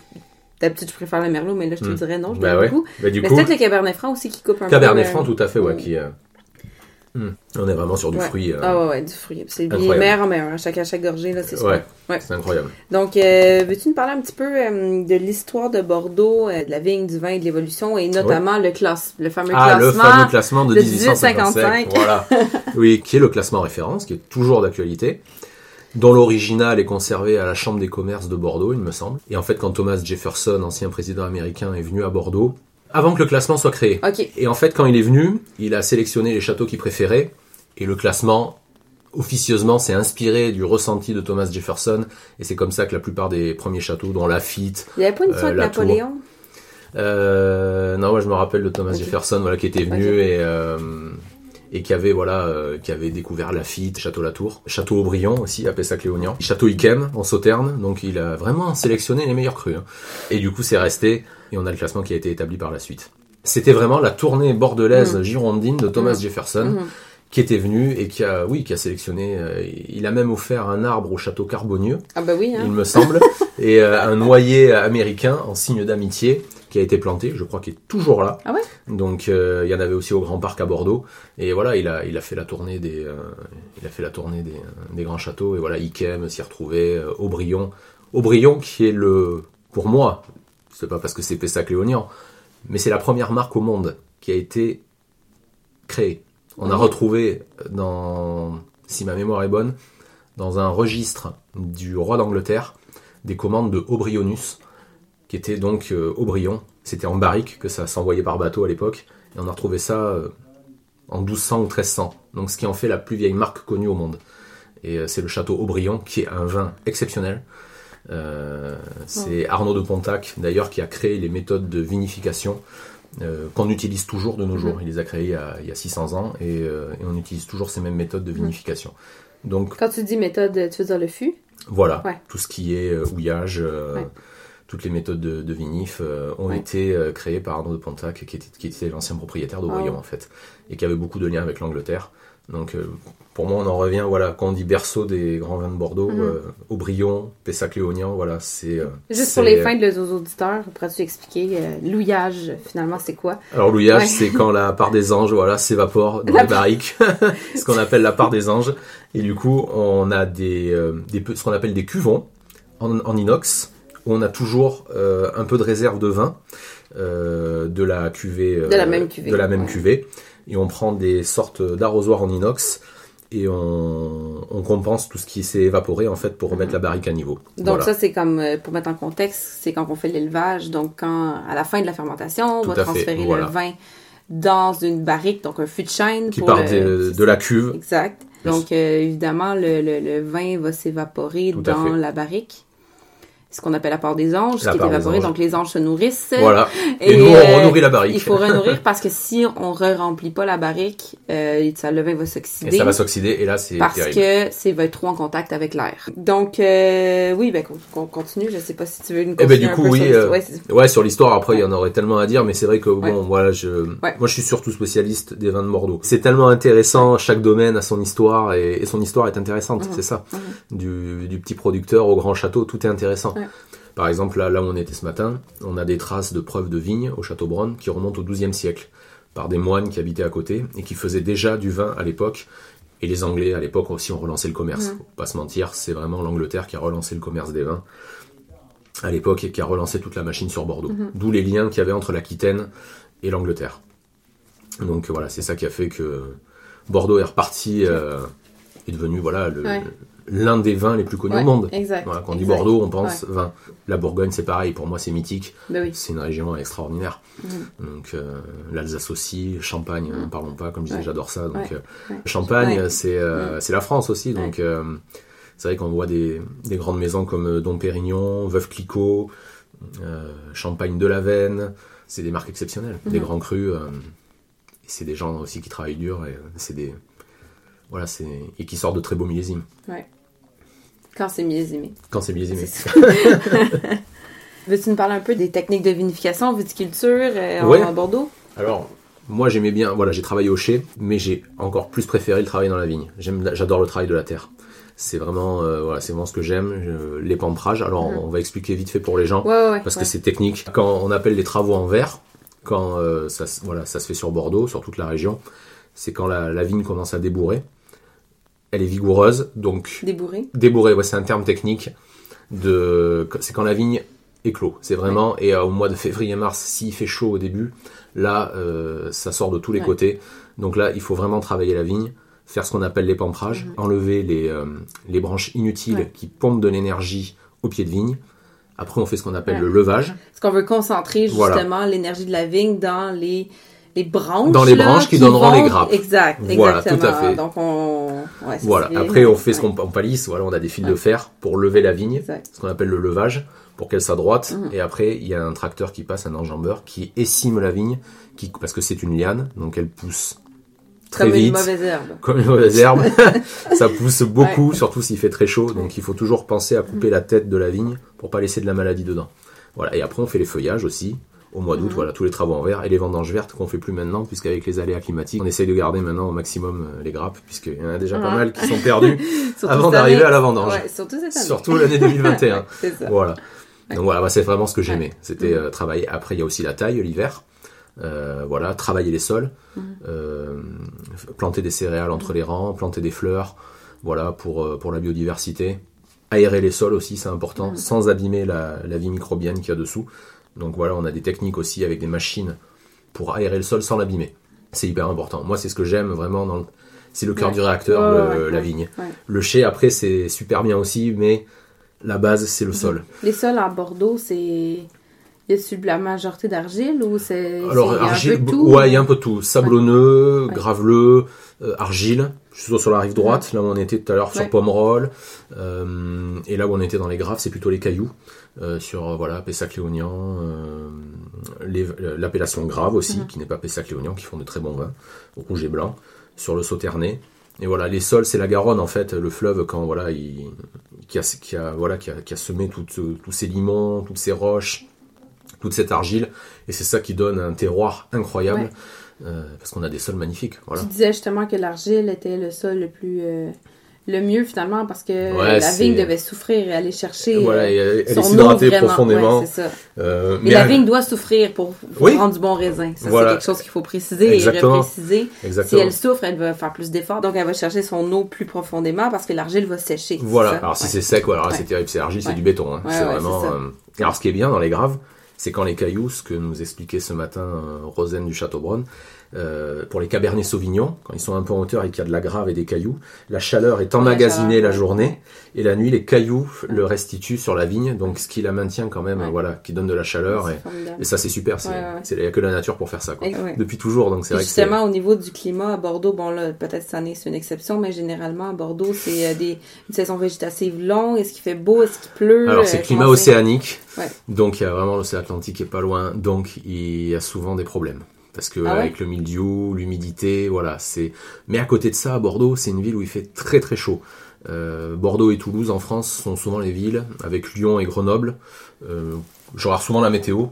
d'habitude, je préfère le Merlot, mais là, je te Mm. dirais non, je ouais. beaucoup. Bah, du Mais coup, c'est peut-être le Cabernet Franc aussi qui coupe un Cabernet peu. franc, euh, tout à fait, ouais, qui, euh, Hmm. On est vraiment sur du Ouais. fruit. euh, Ah ouais, ouais, du fruit. C'est meilleur en. À chaque, à chaque gorgée, là, c'est super. ouais, Ouais. c'est incroyable. Donc, euh, veux-tu nous parler un petit peu euh, de l'histoire de Bordeaux, de la vigne, du vin et de l'évolution, et notamment le classe, le fameux Ah, le classement. fameux classement de de 1855. 1855. Voilà. oui, qui est le classement référence, qui est toujours d'actualité, dont l'original est conservé à la Chambre des commerces de Bordeaux, il me semble. Et en fait, quand Thomas Jefferson, ancien président américain, est venu à Bordeaux, avant que le classement soit créé. Ok. Et en fait, quand il est venu, il a sélectionné les châteaux qu'il préférait, et le classement, officieusement, s'est inspiré du ressenti de Thomas Jefferson, et c'est comme ça que la plupart des premiers châteaux, dont Lafitte, Il n'y avait pas une histoire Euh, tour. Napoléon? euh, non, moi je me rappelle de Thomas. Jefferson, voilà, qui était venu et euh, et qui avait voilà, euh, qui avait découvert Lafitte, Château Latour, Château Aubryon aussi à Pessac-Léognan, Château Yquem en Sauternes. Donc il a vraiment sélectionné les meilleurs crus. hein. Et du coup c'est resté et on a le classement qui a été établi par la suite. C'était vraiment la tournée bordelaise Mm. girondine de Thomas Mm. Jefferson Mhm. qui était venu et qui a oui qui a sélectionné. euh, il a même offert un arbre au Château Carbonieux Ah bah oui, hein. il me semble, et euh, un noyer américain en signe d'amitié qui a été planté, je crois qu'il est toujours là. Ah ouais? Donc euh, il y en avait aussi au Grand Parc à Bordeaux, et voilà, il a, il a fait la tournée des, il a fait la tournée des, des grands châteaux, et voilà, Iquem s'y retrouvait, Aubryon, Aubryon qui est le, pour moi, c'est pas parce que c'est Pessac-Léognan, mais c'est la première marque au monde qui a été créée. On a retrouvé dans, si ma mémoire est bonne, dans un registre du roi d'Angleterre des commandes de Aubrionus, qui était donc euh, Aubryon. C'était en barrique que ça s'envoyait par bateau à l'époque, et on a retrouvé ça euh, en 1200 ou 1300. Donc ce qui en fait la plus vieille marque connue au monde. Et euh, c'est le château Aubryon, qui est un vin exceptionnel. Euh, c'est Arnaud de Pontac, d'ailleurs, qui a créé les méthodes de vinification euh, qu'on utilise toujours de nos jours. Il les a créées il y a, il y a 600 ans, et, euh, et on utilise toujours ces mêmes méthodes de vinification. Donc Quand tu dis méthode, tu veux dire le fût? voilà, Ouais. tout ce qui est houillage, Ouais. toutes les méthodes de, de vinif ont Ouais. été créées par Arnaud de Pontac, qui était, qui était l'ancien propriétaire d'Aubryon Ah. en fait, et qui avait beaucoup de liens avec l'Angleterre. Donc pour moi, on en revient, voilà, quand on dit berceau des grands vins de Bordeaux, Mhm. euh, Aubryon, Pessac-Léognan, voilà, c'est... euh, Juste pour les fins de nos auditeurs, pourrais-tu expliquer euh, l'ouillage, finalement, c'est quoi? Alors l'ouillage, Ouais. c'est quand la part des anges, voilà, s'évapore dans La les barriques, ce qu'on appelle la part des anges. Et du coup, on a des, ce qu'on appelle des cuvons en, en inox, où on a toujours un peu de réserve de vin de la cuvée, De la même cuvée, de la même ouais. cuvée. Et on prend des sortes d'arrosoirs en inox et on, on compense tout ce qui s'est évaporé en fait pour remettre la barrique à niveau. Donc Voilà. ça, c'est comme, euh, pour mettre en contexte, c'est quand on fait l'élevage. Donc quand, à la fin de la fermentation, on Tout va fait, transférer voilà. le vin dans une barrique, donc un fût de chêne. qui pour part le- de, de la cuve. Exact. Donc, euh, évidemment, le, le, le vin va s'évaporer dans la barrique. Ce qu'on appelle la part des anges, qui est anges. Donc, les anges se nourrissent. Voilà. Et, nous, on euh, renourrit la barrique. Il faut renourrir parce que si on ne remplit pas la barrique, euh, ça, le vin va Et s'oxyder. ça va s'oxyder et là c'est parce terrible. que c'est va être trop en contact avec l'air. Donc, euh, oui, ben, qu'on continue. Je sais pas si tu veux nous Eh ben, du coup, oui, sur euh. Ouais, sur l'histoire, après, il y en aurait tellement à dire, mais c'est vrai que, bon, Ouais. voilà, je, moi, je suis surtout spécialiste des vins de Bordeaux. C'est tellement intéressant, chaque domaine a son histoire, et, et son histoire est intéressante, Mhm. c'est ça. Du, du petit producteur au grand château, tout est intéressant. Ouais. Par exemple, là, là où on était ce matin, on a des traces de preuves de vignes au château Bronn qui remontent au XIIe siècle, par des moines qui habitaient à côté, et qui faisaient déjà du vin à l'époque. Et les Anglais, à l'époque, aussi ont relancé le commerce. Faut pas se mentir, c'est vraiment l'Angleterre qui a relancé le commerce des vins à l'époque et qui a relancé toute la machine sur Bordeaux. Mhm. D'où les liens qu'il y avait entre l'Aquitaine et l'Angleterre. Donc voilà, c'est ça qui a fait que Bordeaux est reparti, euh, est devenu voilà le- Ouais. L'un des vins les plus connus Ouais, au monde. Exact. Voilà, quand on dit exact. Bordeaux, on pense vin. La Bourgogne, c'est pareil, pour moi c'est mythique, oui. c'est une région extraordinaire. Mhm. Donc euh, l'Alsace aussi, Champagne, n'en parlons pas, comme je disais, j'adore ça. Donc euh. Champagne, c'est euh, c'est la France aussi, donc c'est vrai qu'on voit des, des grandes maisons comme Dom Pérignon, Veuve Clicquot, Champagne de la Veine, c'est des marques exceptionnelles, des Mhm. grands crus. c'est des gens aussi qui travaillent dur et c'est des voilà, c'est et qui sortent de très beaux millésimes. Quand c'est millésimé. Quand c'est millésimé. Veux-tu nous parler un peu des techniques de vinification, viticulture euh, en- Ouais. Bordeaux? Alors, moi j'aimais bien, voilà, j'ai travaillé au chai, mais j'ai encore plus préféré le travail dans la vigne. J'adore le travail de la terre. C'est vraiment, euh, voilà, c'est vraiment ce que j'aime. L'épantrage. Alors, Mhm. on va expliquer vite fait pour les gens, Ouais, ouais, ouais. parce ouais. que c'est technique. Quand on appelle les travaux en verre, quand euh, ça, se- voilà, ça se fait sur Bordeaux, sur toute la région, c'est quand la, la vigne commence à débourrer. Elle est vigoureuse, donc Débourré. débourrer, ouais, c'est un terme technique. De, c'est quand la vigne éclot. C'est vraiment et euh, au mois de février-mars, s'il fait chaud au début, là, euh, ça sort de tous les Ouais. côtés. Donc là, il faut vraiment travailler la vigne, faire ce qu'on appelle l'épanprage, Mhm. enlever les, euh, les branches inutiles Ouais. qui pompent de l'énergie au pied de vigne. Après, on fait ce qu'on appelle le levage. Parce qu'on veut concentrer justement l'énergie de la vigne dans les, les branches. Dans les là, branches qui donneront vont- les grappes. Exact, Voilà, exactement. tout à fait. Donc on. ouais, Voilà. Après, on fait ce qu'on on palisse. Voilà, on a des fils de fer pour lever la vigne, Exact. ce qu'on appelle le levage, pour qu'elle soit droite. Mhm. Et après, il y a un tracteur qui passe, un enjambeur, qui essime la vigne, qui, parce que c'est une liane, donc elle pousse très Comme vite. une mauvaise herbe. comme une mauvaise herbe. ça pousse beaucoup, surtout s'il fait très chaud. Donc il faut toujours penser à couper la tête de la vigne pour pas laisser de la maladie dedans. Voilà. Et après on fait les feuillages aussi au mois d'août. Mhm. Voilà, tous les travaux en verre et les vendanges vertes qu'on fait plus maintenant, puisqu'avec les aléas climatiques, on essaye de garder maintenant au maximum euh, les grappes, puisqu'il y en a déjà pas mal qui sont Surtout avant d'arriver à la vendange. Ouais, surtout cette année. Surtout l'année 2021. c'est ça. Voilà. Ouais. Donc voilà, bah, c'est vraiment ce que j'aimais. C'était Mhm. euh, travailler. Après, il y a aussi la taille l'hiver. Euh, voilà, travailler les sols, Mhm. euh, planter des céréales entre les rangs, planter des fleurs, voilà pour pour la biodiversité. Aérer les sols aussi, c'est important, sans abîmer la, la vie microbienne qu'il y a dessous. Donc voilà, on a des techniques aussi avec des machines pour aérer le sol sans l'abîmer. C'est hyper important. Moi, c'est ce que j'aime vraiment dans le- c'est le cœur Ouais. du réacteur, Ouais, le- ouais, la vigne. Ouais. Le chai, après, c'est super bien aussi, mais la base, c'est le sol. Les sols à Bordeaux, c'est. Y a-tu de la majorité d'argile ou c'est. Alors, y un argile, peu tout, ouais, il y a un peu de tout. Sablonneux, Ouais. graveleux, euh, argile, plutôt sur la rive droite, là où on était tout à l'heure sur. Pomerol. Euh, et là où on était dans les graves, c'est plutôt les cailloux. Euh, sur, euh, voilà, Pessac-Léognan, l'appellation grave aussi, Mhm. qui n'est pas Pessac-Léognan, qui font de très bons vins, rouge et blanc, sur le Sauternay. Et voilà, les sols, c'est la Garonne en fait, le fleuve quand voilà, il, qui a, qui a, voilà, qui a, qui a semé tous ces limons, toutes ces roches, toute cette argile, et c'est ça qui donne un terroir incroyable, Ouais. euh, parce qu'on a des sols magnifiques. Voilà. Tu disais justement que l'argile était le sol le plus. euh, le mieux finalement parce que Ouais, la vigne devait souffrir et aller chercher. voilà, et elle, elle son est s'hydrater profondément. Ouais, c'est ça. euh, Mais, la elle- vigne doit souffrir pour, pour Oui. prendre du bon raisin. Ça, Voilà. c'est quelque chose qu'il faut préciser Exactement. et repréciser. Si elle souffre, elle va faire plus d'efforts. Donc, elle va chercher son eau plus profondément parce que l'argile va sécher. Voilà, ça? alors si c'est sec, voilà, Ouais. c'est terrible, c'est argile, c'est du béton. hein. C'est vraiment. Alors ce qui est bien dans les graves, c'est quand les cailloux, ce que nous expliquait ce matin euh, Rosen du Châteaubrun, euh, pour les cabernets sauvignons, quand ils sont un peu en hauteur et qu'il y a de la grave et des cailloux, la chaleur est emmagasinée chaleur, la journée et la nuit les cailloux le restituent sur la vigne, donc ce qui la maintient quand même, Ouais. voilà, qui donne de la chaleur et, ça c'est super, c'est il y a que la nature pour faire ça, quoi. Depuis toujours, donc c'est vrai que justement, au niveau du climat à Bordeaux, bon là, peut-être cette année c'est une exception, mais généralement à Bordeaux, c'est euh, des, une saison végétative longue. Est-ce qu'il fait beau? Est-ce qu'il pleut? Alors c'est Euh, climat océanique, Ouais. donc il y a vraiment l'océan Atlantique qui est pas loin, donc il y a souvent des problèmes. Parce que Ah ouais avec le mildiou, l'humidité, voilà, c'est. Mais à côté de ça, à Bordeaux, c'est une ville où il fait très très chaud. Euh, Bordeaux et Toulouse en France sont souvent les villes, avec Lyon et Grenoble. Euh, je regarde souvent la météo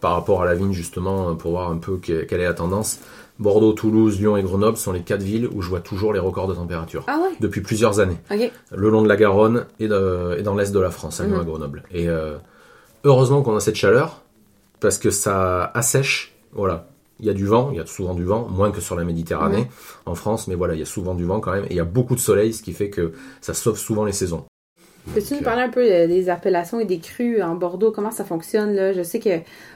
par rapport à la vigne justement pour voir un peu que- quelle est la tendance. Bordeaux, Toulouse, Lyon et Grenoble sont les quatre villes où je vois toujours les records de température Ah ouais? depuis plusieurs années le long de la Garonne et, de- et dans l'est de la France, à Lyon Mhm. et Grenoble. Et euh, heureusement qu'on a cette chaleur, parce que ça assèche, voilà. Il y a du vent, il y a souvent du vent, moins que sur la Méditerranée en France, mais voilà, il y a souvent du vent quand même, et il y a beaucoup de soleil, ce qui fait que ça sauve souvent les saisons. Peux-tu nous parler un peu euh, des appellations et des crus en Bordeaux? Comment ça fonctionne? Là? Je sais que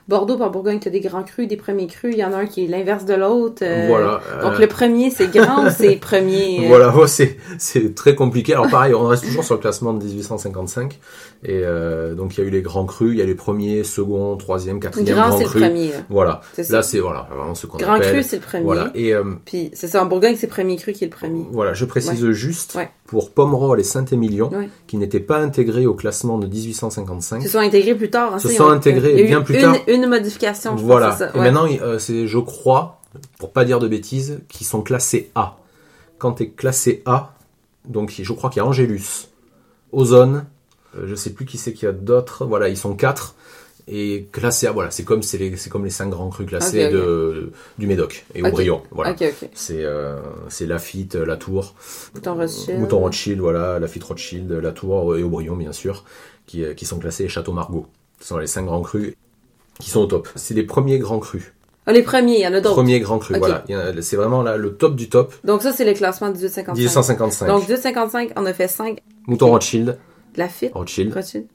Bordeaux par Bourgogne, tu as des grands crus, des premiers crus. Il y en a un qui est l'inverse de l'autre. euh, Voilà. Donc euh, le premier, c'est grand ou c'est premier? euh, Voilà, ouais, c'est c'est très compliqué. Alors pareil, on reste toujours sur le classement de 1855. Et euh, donc il y a eu les grands crus, il y a les premiers, second, troisième, quatrième Grand, grands c'est le crus. premier. là. Voilà. Là, c'est voilà, vraiment ce qu'on Grand appelle. cru, c'est le premier. Voilà. Et euh, Puis c'est ça, en Bourgogne, c'est premier cru qui est le premier. Voilà, je précise juste Ouais. pour Pomerol et Saint-Émilion, Ouais. qui n'étaient pas intégrés au classement de 1855. Se sont intégrés plus tard. hein, Se sont ont- intégrés eu bien plus une, tard. Une modification, je Voilà. pense. c'est ça. Et maintenant, euh, c'est, je crois, pour pas dire de bêtises, qui sont classés A. Quand tu es classé A, donc je crois qu'il y a Angélus, Ozone, je sais plus qui c'est qu'il y a d'autres. Voilà, ils sont quatre. Et classé A, voilà, c'est comme, c'est les, c'est comme les cinq grands crus classés. De, du Médoc et Ok. Aubryon. Voilà. C'est, euh, c'est Lafitte, La Tour. Bouton Rothschild. Mouton Rothschild, voilà, Lafitte Rothschild, La Tour et Aubryon, bien sûr, qui, euh, qui sont classés Château Margaux. Ce sont les cinq grands crus qui sont au top. C'est les premiers grands crus. Ah, les premiers, il y en a d'autres. Premier grand cru, voilà. C'est vraiment là, le top du top. Donc ça, c'est le classement de 1855. 1855. Donc 1855, on a fait 5. Mouton Rothschild, Lafitte, Rothschild. Rothschild.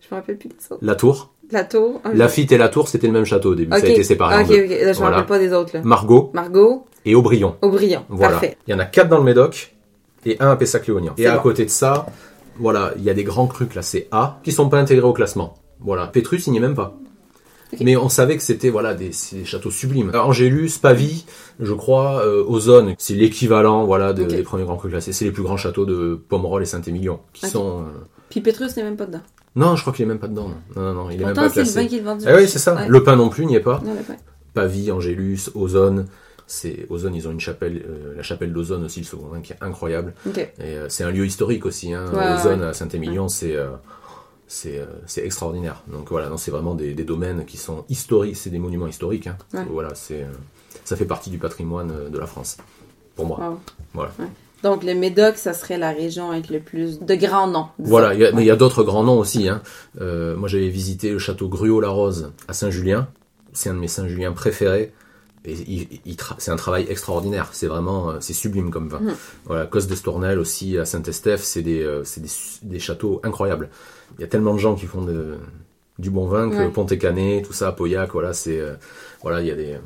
Je me rappelle plus des autres. La Tour. La Tour. un Lafitte et la Tour, c'était le même château au début. Ok. Ça a été séparé en Ok, deux. ok. Là, je me Voilà. rappelle pas des autres, là. Margot Margot, et Aubryon. Aubryon. Voilà. Parfait. Il y en a quatre dans le Médoc et un à Pessac-Léognan. Et à bon. côté de ça, voilà, il y a des grands crus classés A qui sont pas intégrés au classement. Voilà. Pétrus, il n'y est même pas. Mais on savait que c'était voilà des, châteaux sublimes. Angélus, Pavie, je crois, euh, Ozone, c'est l'équivalent voilà de- des premiers grands crus classés. C'est les plus grands châteaux de Pomerol et Saint-Émilion qui sont. euh, Puis Pétrus n'est même pas dedans. Non, je crois qu'il est même pas dedans. Non, non, non, il est même Pourtant, pas c'est le classé. qui est vendu. Ah oui, c'est ça. Ouais. Le pain non plus n'y est pas. Non. Pavie, Angélus, Ozone. C'est Ozone, ils ont une chapelle, euh, la chapelle d'Ozone aussi, le second vin qui est incroyable. Ok. Et euh, c'est un lieu historique aussi. Hein. Ouais, Ozone ouais. à Saint-Émilion, c'est euh, c'est euh, c'est extraordinaire. Donc voilà, non, c'est vraiment des, des domaines qui sont historiques, c'est des monuments historiques. Hein. Voilà, c'est ça fait partie du patrimoine de la France. Pour moi. Wow. Voilà. Donc le Médoc, ça serait la région avec le plus de grands noms. disons. Voilà, il y a- mais il y a d'autres grands noms aussi. Hein. Euh, moi, j'avais visité le château Gruau-la-Rose à Saint-Julien. C'est un de mes Saint-Julien préférés. Et il- il tra- c'est un travail extraordinaire. C'est vraiment, euh, c'est sublime comme vin. Mhm. Voilà, Cos d'Estournel aussi à Saint-Estèphe, c'est des, euh, c'est des, châteaux incroyables. Il y a tellement de gens qui font de- du bon vin que Ouais. Pontet-Canet, tout ça, Pauillac, voilà, c'est, euh, voilà, il y a des,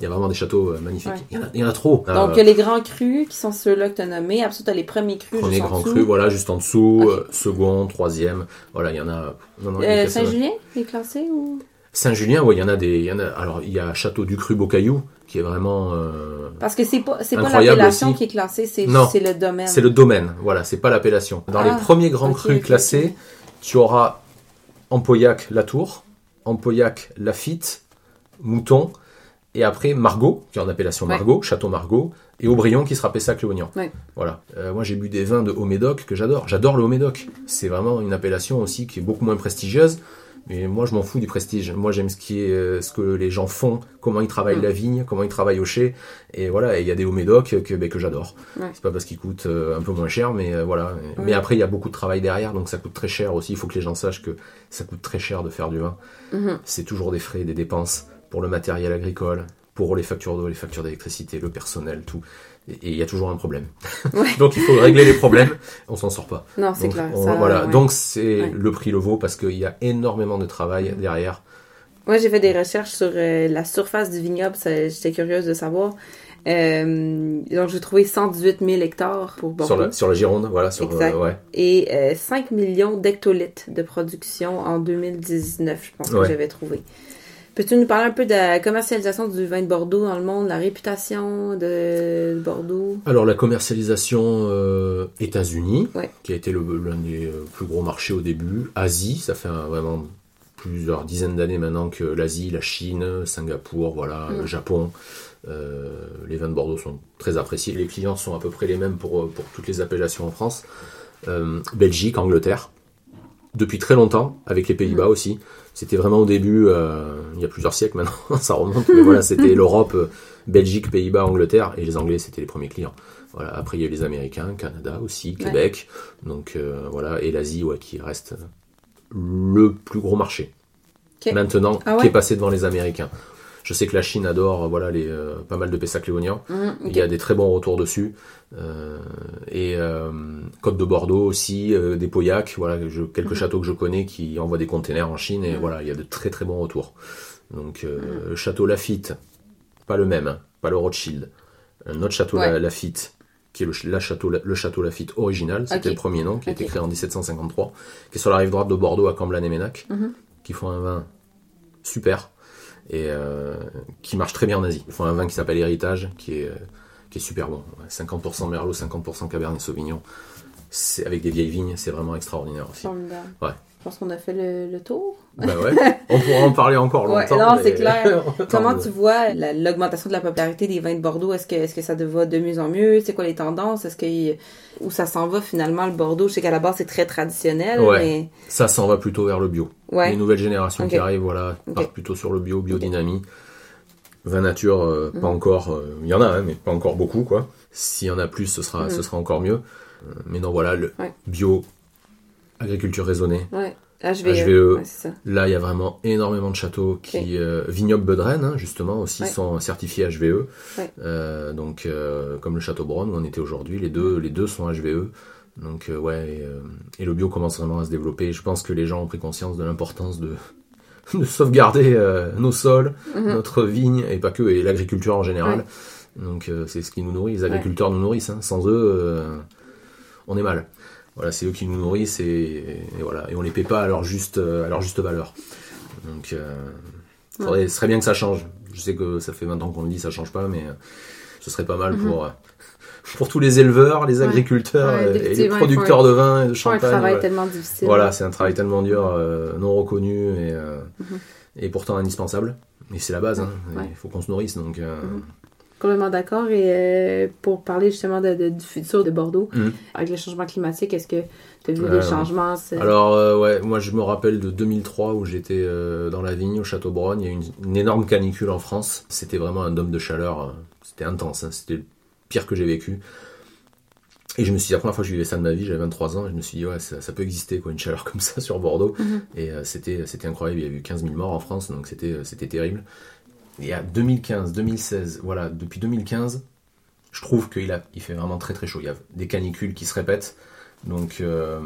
il y a vraiment des châteaux euh, magnifiques. Ouais. Il, y en a, il y en a trop. Donc Euh, les grands crus qui sont ceux-là que tu as nommés. Après, tu as les premiers crus. Premier grand cru, voilà, juste en dessous, Ok. euh, second, troisième, voilà, il y en a. non, il Euh. Saint-Julien est classé ou? Saint-Julien, ouais, il y en a des, il y en a. Alors, il y a Château du Cru Beaucaillou, qui est vraiment, euh, Parce que c'est pas c'est pas l'appellation qui est classée, c'est le domaine. c'est le domaine, voilà, c'est pas l'appellation. Dans Ah, les premiers grands ok, crus classés, tu auras Empauillac la Tour, Empauillac Lafitte, Mouton, et après Margot, qui est en appellation Ouais. Margot, Château Margot, et Aubryon qui sera Pessac-Léognan. Ouais. Voilà. Euh, moi, j'ai bu des vins de Haut-Médoc que j'adore. J'adore le Haut-Médoc. C'est vraiment une appellation aussi qui est beaucoup moins prestigieuse. Mais moi, je m'en fous du prestige. Moi, j'aime ce qui est, euh, ce que les gens font, comment ils travaillent Mm. la vigne, comment ils travaillent au chai. Et voilà, il y a des Haut-Médoc que, ben, que j'adore. Ouais. C'est pas parce qu'ils coûtent euh, un peu moins cher, mais voilà. Mais après, il y a beaucoup de travail derrière, donc ça coûte très cher aussi. Il faut que les gens sachent que ça coûte très cher de faire du vin. Mhm. C'est toujours des frais, des dépenses pour le matériel agricole, pour les factures d'eau, les factures d'électricité, le personnel, tout. Et il y a toujours un problème. Ouais. donc il faut régler les problèmes. On s'en sort pas. Non, c'est clair. on- ça, voilà. ouais. Donc c'est Ouais. le prix le vaut parce qu'il y a énormément de travail derrière. Moi, j'ai fait des recherches sur euh, la surface du vignoble. J'étais curieuse de savoir. Euh, donc, j'ai trouvé 118 000 hectares pour Bordeaux. Sur la, sur la Gironde, voilà, sur, Exact. euh, ouais. Et euh, 5 millions d'hectolitres de production en 2019, je pense que j'avais trouvé. Peux-tu nous parler un peu de la commercialisation du vin de Bordeaux dans le monde, la réputation de Bordeaux? Alors la commercialisation euh, États-Unis, Ouais. qui a été l'un des euh, plus gros marchés au début, Asie, ça fait un- vraiment plusieurs dizaines d'années maintenant que l'Asie, la Chine, Singapour, voilà, Mm. le Japon, euh, les vins de Bordeaux sont très appréciés. Les clients sont à peu près les mêmes pour, pour toutes les appellations en France. Euh, Belgique, Angleterre, depuis très longtemps, avec les Pays-Bas Mm. aussi. C'était vraiment au début, euh, il y a plusieurs siècles maintenant, ça remonte, mais voilà, c'était l'Europe, euh, Belgique, Pays-Bas, Angleterre, et les Anglais, c'était les premiers clients. Voilà. Après, il y a eu les Américains, Canada aussi, Ouais. Québec, donc euh, voilà, et l'Asie, ouais, qui reste le plus gros marché. Maintenant, Ah ouais qui est passé devant les Américains. Je sais que la Chine adore, euh, voilà, les, euh, pas mal de. Mhm, ok. Il y a des très bons retours dessus. Euh, et Côte de Bordeaux aussi, des Pauillac, voilà, je- quelques Mhm. châteaux que je connais qui envoient des containers en Chine et Mhm. voilà, il y a de très très bons retours. Donc le château Lafitte, pas le même, hein, pas le Rothschild. Un autre château Ouais. Lafitte, qui est le, la château, le château Lafitte original, c'était le premier nom, qui a été créé en 1753, qui est sur la rive droite de Bordeaux à Camblan et Ménac, qui font un vin super et euh, qui marche très bien en Asie. Ils font un vin qui s'appelle Héritage, qui est, euh, qui est super bon. Ouais, 50% Merlot, 50% Cabernet Sauvignon. C'est avec des vieilles vignes, c'est vraiment extraordinaire aussi. Ouais. Je pense qu'on a fait le, le tour. Bah ouais, on pourra en parler encore Ouais, longtemps. non, c'est clair. Comment tu vois la- l'augmentation de la popularité des vins de Bordeaux? Est-ce que, est-ce que ça va de mieux en mieux? C'est quoi les tendances? Est-ce que où ça s'en va finalement le Bordeaux? Je sais qu'à la base c'est très traditionnel, Ouais. mais Ça s'en va plutôt vers le bio. ouais. Les nouvelles générations qui arrivent, voilà, Ok. partent plutôt sur le bio, biodynamie. Vin nature, euh, pas Mhm. encore. euh, Il y en a, hein, mais pas encore beaucoup, quoi. S'il y en a plus, ce sera, Mhm. ce sera encore mieux. Euh, mais non, voilà, le Ouais. bio, agriculture raisonnée, Ouais. HVE. Ouais, c'est ça. Là, il y a vraiment énormément de châteaux qui, euh, Vignoble Bedren, hein, justement, aussi Ouais. sont certifiés HVE. Euh, donc, euh, comme le château Bronn où on était aujourd'hui, les deux, les deux sont HVE. Donc, euh, ouais, et, euh, et le bio commence vraiment à se développer. Je pense que les gens ont pris conscience de l'importance de, de sauvegarder euh, nos sols, Mhm. notre vigne, et pas que, et l'agriculture en général. Donc, euh, c'est ce qui nous nourrit. Les agriculteurs nous nourrissent. hein. Sans eux, euh, on est mal. Voilà, c'est eux qui nous nourrissent et, et voilà, et on les paie pas à leur juste, euh, à leur juste valeur. Donc, euh, faudrait- ce serait bien que ça change. Je sais que ça fait 20 ans qu'on le dit, ça change pas, mais euh, ce serait pas mal Mhm. pour, euh, pour tous les éleveurs, les agriculteurs Ouais, et les producteurs de vin et de un champagne. travail voilà. tellement difficile. Voilà, c'est un travail tellement dur, euh, non reconnu et, euh, Mhm. et pourtant indispensable. Mais c'est la base, hein. Ouais. il faut qu'on se nourrisse. Donc, euh, Mhm. Complètement d'accord. Et euh, pour parler justement de, de- du futur de Bordeaux, Mhm. avec le changement climatique, est-ce que tu as vu Euh, des changements? c'est- Alors euh, ouais, moi je me rappelle de 2003 où j'étais euh, dans la vigne au Château Brogne, il y a eu une, une énorme canicule en France. C'était vraiment un dôme de chaleur, euh, c'était intense, hein. c'était le pire que j'ai vécu. Et je me suis dit, la première fois que je vivais ça de ma vie, j'avais 23 ans, et je me suis dit, ouais, ça, ça peut exister, quoi, une chaleur comme ça sur Bordeaux. Mhm. Et euh, c'était, c'était incroyable, il y a eu 15 000 morts en France, donc c'était, euh, c'était terrible. Et à 2015, 2016, voilà, depuis 2015, je trouve qu'il a, il fait vraiment très très chaud. Il y a des canicules qui se répètent. Donc, euh,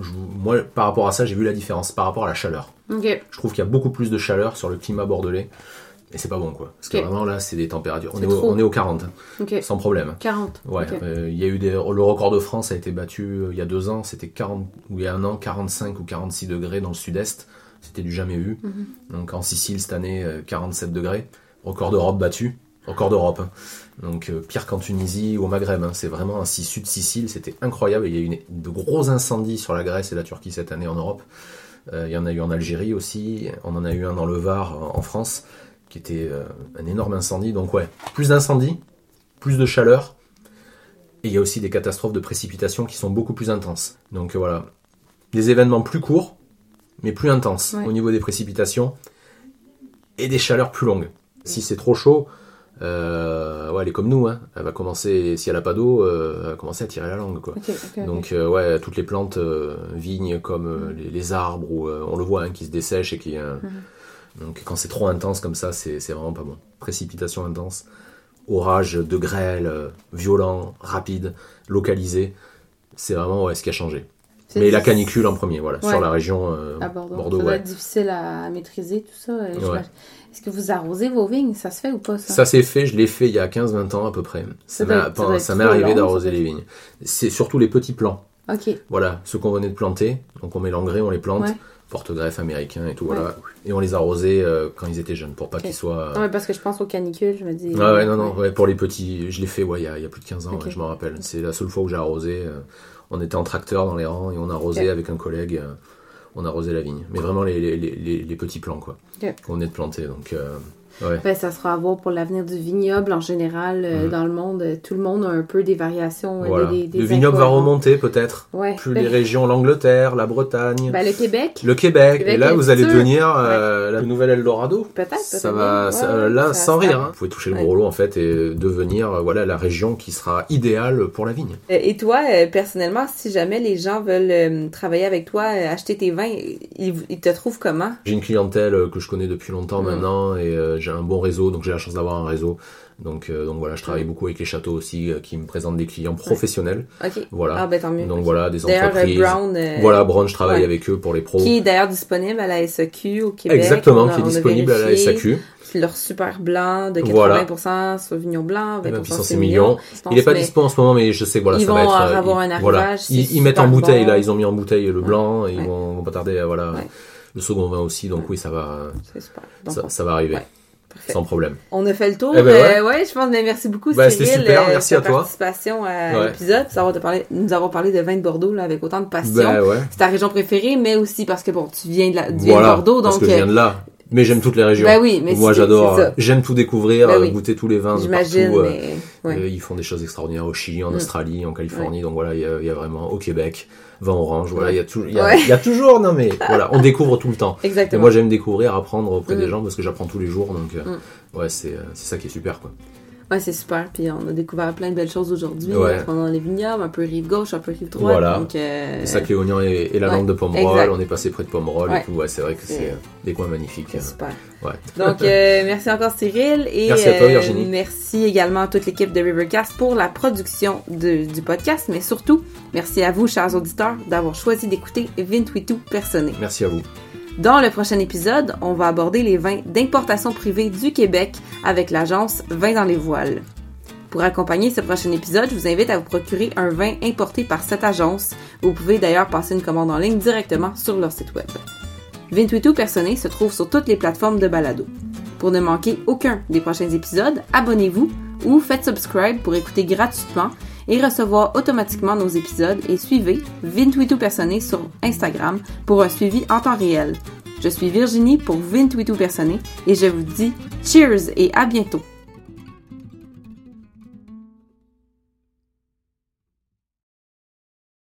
je moi, par rapport à ça, j'ai vu la différence par rapport à la chaleur. Je trouve qu'il y a beaucoup plus de chaleur sur le climat bordelais. Et c'est pas bon, quoi. Parce que vraiment, là, c'est des températures. On est, au, trop. on est au 40, hein, Ok. sans problème. 40. Ouais, euh, il y a eu des, le record de France a été battu euh, il y a deux ans, c'était 40, ou il y a un an, 45 ou 46 degrés dans le sud-est. C'était du jamais vu. Mhm. Donc en Sicile, cette année, euh, 47 degrés. Record d'Europe battu. Record d'Europe. hein. Donc euh, pire qu'en Tunisie ou au Maghreb. hein. C'est vraiment un si- sud Sicile, c'était incroyable. Il y a eu une- de gros incendies sur la Grèce et la Turquie cette année en Europe. Euh, il y en a eu en Algérie aussi. On en a eu un dans le Var en France, qui était euh, un énorme incendie. Donc ouais, plus d'incendies, plus de chaleur. Et il y a aussi des catastrophes de précipitation qui sont beaucoup plus intenses. Donc euh, voilà, des événements plus courts, mais plus intenses Ouais. au niveau des précipitations et des chaleurs plus longues. Si c'est trop chaud, euh, ouais, elle est comme nous, hein. elle va commencer, si elle a pas d'eau, euh, elle va commencer à tirer la langue. Quoi. Donc euh, ouais, toutes les plantes, vignes comme euh, les, les arbres, où, on le voit, hein, qui se dessèchent et qui... euh, Donc quand c'est trop intense comme ça, c'est vraiment pas bon. Précipitation intense, orage de grêle, violent, rapide, localisé, c'est vraiment ouais, ce qui a changé. Mais la canicule en premier, voilà, Ouais. sur la région euh, à Bordeaux. Bordeaux, ça ouais. être difficile à maîtriser tout ça. euh, Ouais. Est-ce que vous arrosez vos vignes? Ça se fait ou pas ça? Ça s'est fait, je l'ai fait il y a 15-20 ans à peu près. Ça m'est arrivé d'arroser les vignes. C'est surtout les petits plants. Ok. Voilà, ceux qu'on venait de planter. Donc on met l'engrais, on les plante, Ouais. porte-greffe américain et tout, voilà. Et on les arrosait euh, quand ils étaient jeunes pour pas qu'ils soient. Non, mais parce que je pense aux canicules, je me dis. Ah ouais, non, non, ouais, pour les petits, je l'ai fait ouais, il y, a, il y a plus de 15 ans, je m'en rappelle. C'est la seule fois où j'ai arrosé. euh, on était en tracteur dans les rangs et on arrosait avec un collègue, euh, on arrosait la vigne. Mais vraiment les, les, les, les- les petits plants, quoi, qu'on venait de planter. Donc, euh, ouais. Ben, ça sera à voir pour l'avenir du vignoble en général euh, Mhm. dans le monde. Tout le monde a un peu des variations. euh, Voilà. des, des le vignoble va remonter peut-être. Ouais. Plus Ben, les régions, l'Angleterre, la Bretagne. ben, le Québec, Le Québec, Québec et là vous allez devenir euh, la nouvelle Eldorado. peut-être. Ça va, ça- Ouais, là, ça- sans rire. Hein. Vous pouvez toucher le Ouais. gros lot en fait et devenir euh, voilà la région qui sera idéale pour la vigne. Et toi, personnellement, si jamais les gens veulent travailler avec toi, acheter tes vins, ils, ils te trouvent comment? J'ai une clientèle que je connais depuis longtemps Mm. maintenant et euh, j'ai un bon réseau, donc j'ai la chance d'avoir un réseau. Donc, euh, donc voilà, je travaille beaucoup avec les châteaux aussi euh, qui me présentent des clients professionnels. Ok. Voilà. Ah, ben tant mieux. Donc Ok. voilà, des D'ailleurs, entreprises. Brown, euh, Voilà, Brown, je travaille ouais. avec eux pour les pros. qui est d'ailleurs disponible à la SAQ au Québec. Exactement, On a- qui est on a disponible à la vérifié. SAQ. C'est leur super blanc de 80% Voilà. Sauvignon blanc, 20% 20% c'est Sémillon. mignon. Il est pas dispo en ce moment, mais je sais que voilà, Ils ça va vont être. euh, avoir un voilà. arrivage, c'est Ils, ils mettent en super bouteille bon. là, ils ont mis en bouteille le blanc, et ils Ouais. vont, vont pas tarder à voilà. Ouais. Le second vin aussi, donc oui, ça va, C'est super. Donc, ça, ça va arriver, Ouais. Parfait. sans problème. On a fait le tour. Eh ben ouais. Euh, ouais, je pense. Mais merci beaucoup, Ben, Cyril, super, euh, merci ta à toi. participation à Ouais. l'épisode, nous avons parlé de vin de Bordeaux là, avec autant de passion. Ben ouais. C'est ta région préférée, mais aussi parce que bon, tu viens de, la, tu viens Voilà, de Bordeaux, parce donc que je viens de là. Mais j'aime toutes les régions. Oui, mais Moi j'adore, j'aime tout découvrir, Ben euh, oui. goûter tous les vins de partout. euh, mais ouais. euh, ils font des choses extraordinaires au Chili, en Mm. Australie, en Californie. Donc voilà, il y, a- il y a vraiment au Québec, vin orange. Voilà, il y a y, y toujours, non mais voilà, on découvre tout le temps. Et Exactement. moi j'aime découvrir, apprendre auprès Mm. des gens parce que j'apprends tous les jours. Donc euh, Mm. ouais, c'est c'est ça qui est super quoi. Ouais, c'est super. Puis on a découvert plein de belles choses aujourd'hui. Ouais. A les vignobles, un peu rive gauche, un peu rive droite. Voilà. Donc, euh, Le sac léonien et, et la ouais, lande de Pomerol, on est passé près de Pomerol Ouais. et tout. Ouais, c'est vrai que C'est- des coins magnifiques. hein. super. Ouais. Donc, euh, merci encore Cyril et Merci à toi, euh, Virginie. merci également à toute l'équipe de Rivercast pour la production de- du podcast, mais surtout, merci à vous, chers auditeurs, d'avoir choisi d'écouter Vintuitu Personné. Merci à vous. Dans le prochain épisode, on va aborder les vins d'importation privée du Québec avec l'agence Vins dans les voiles. Pour accompagner ce prochain épisode, je vous invite à vous procurer un vin importé par cette agence. Vous pouvez d'ailleurs passer une commande en ligne directement sur leur site web. Vintuitu Personné se trouve sur toutes les plateformes de balado. Pour ne manquer aucun des prochains épisodes, abonnez-vous ou faites subscribe pour écouter gratuitement et recevoir automatiquement nos épisodes et suivez Vintuitu Personné sur Instagram pour un suivi en temps réel. Je suis Virginie pour Vintuitu Personné et je vous dis cheers et à bientôt!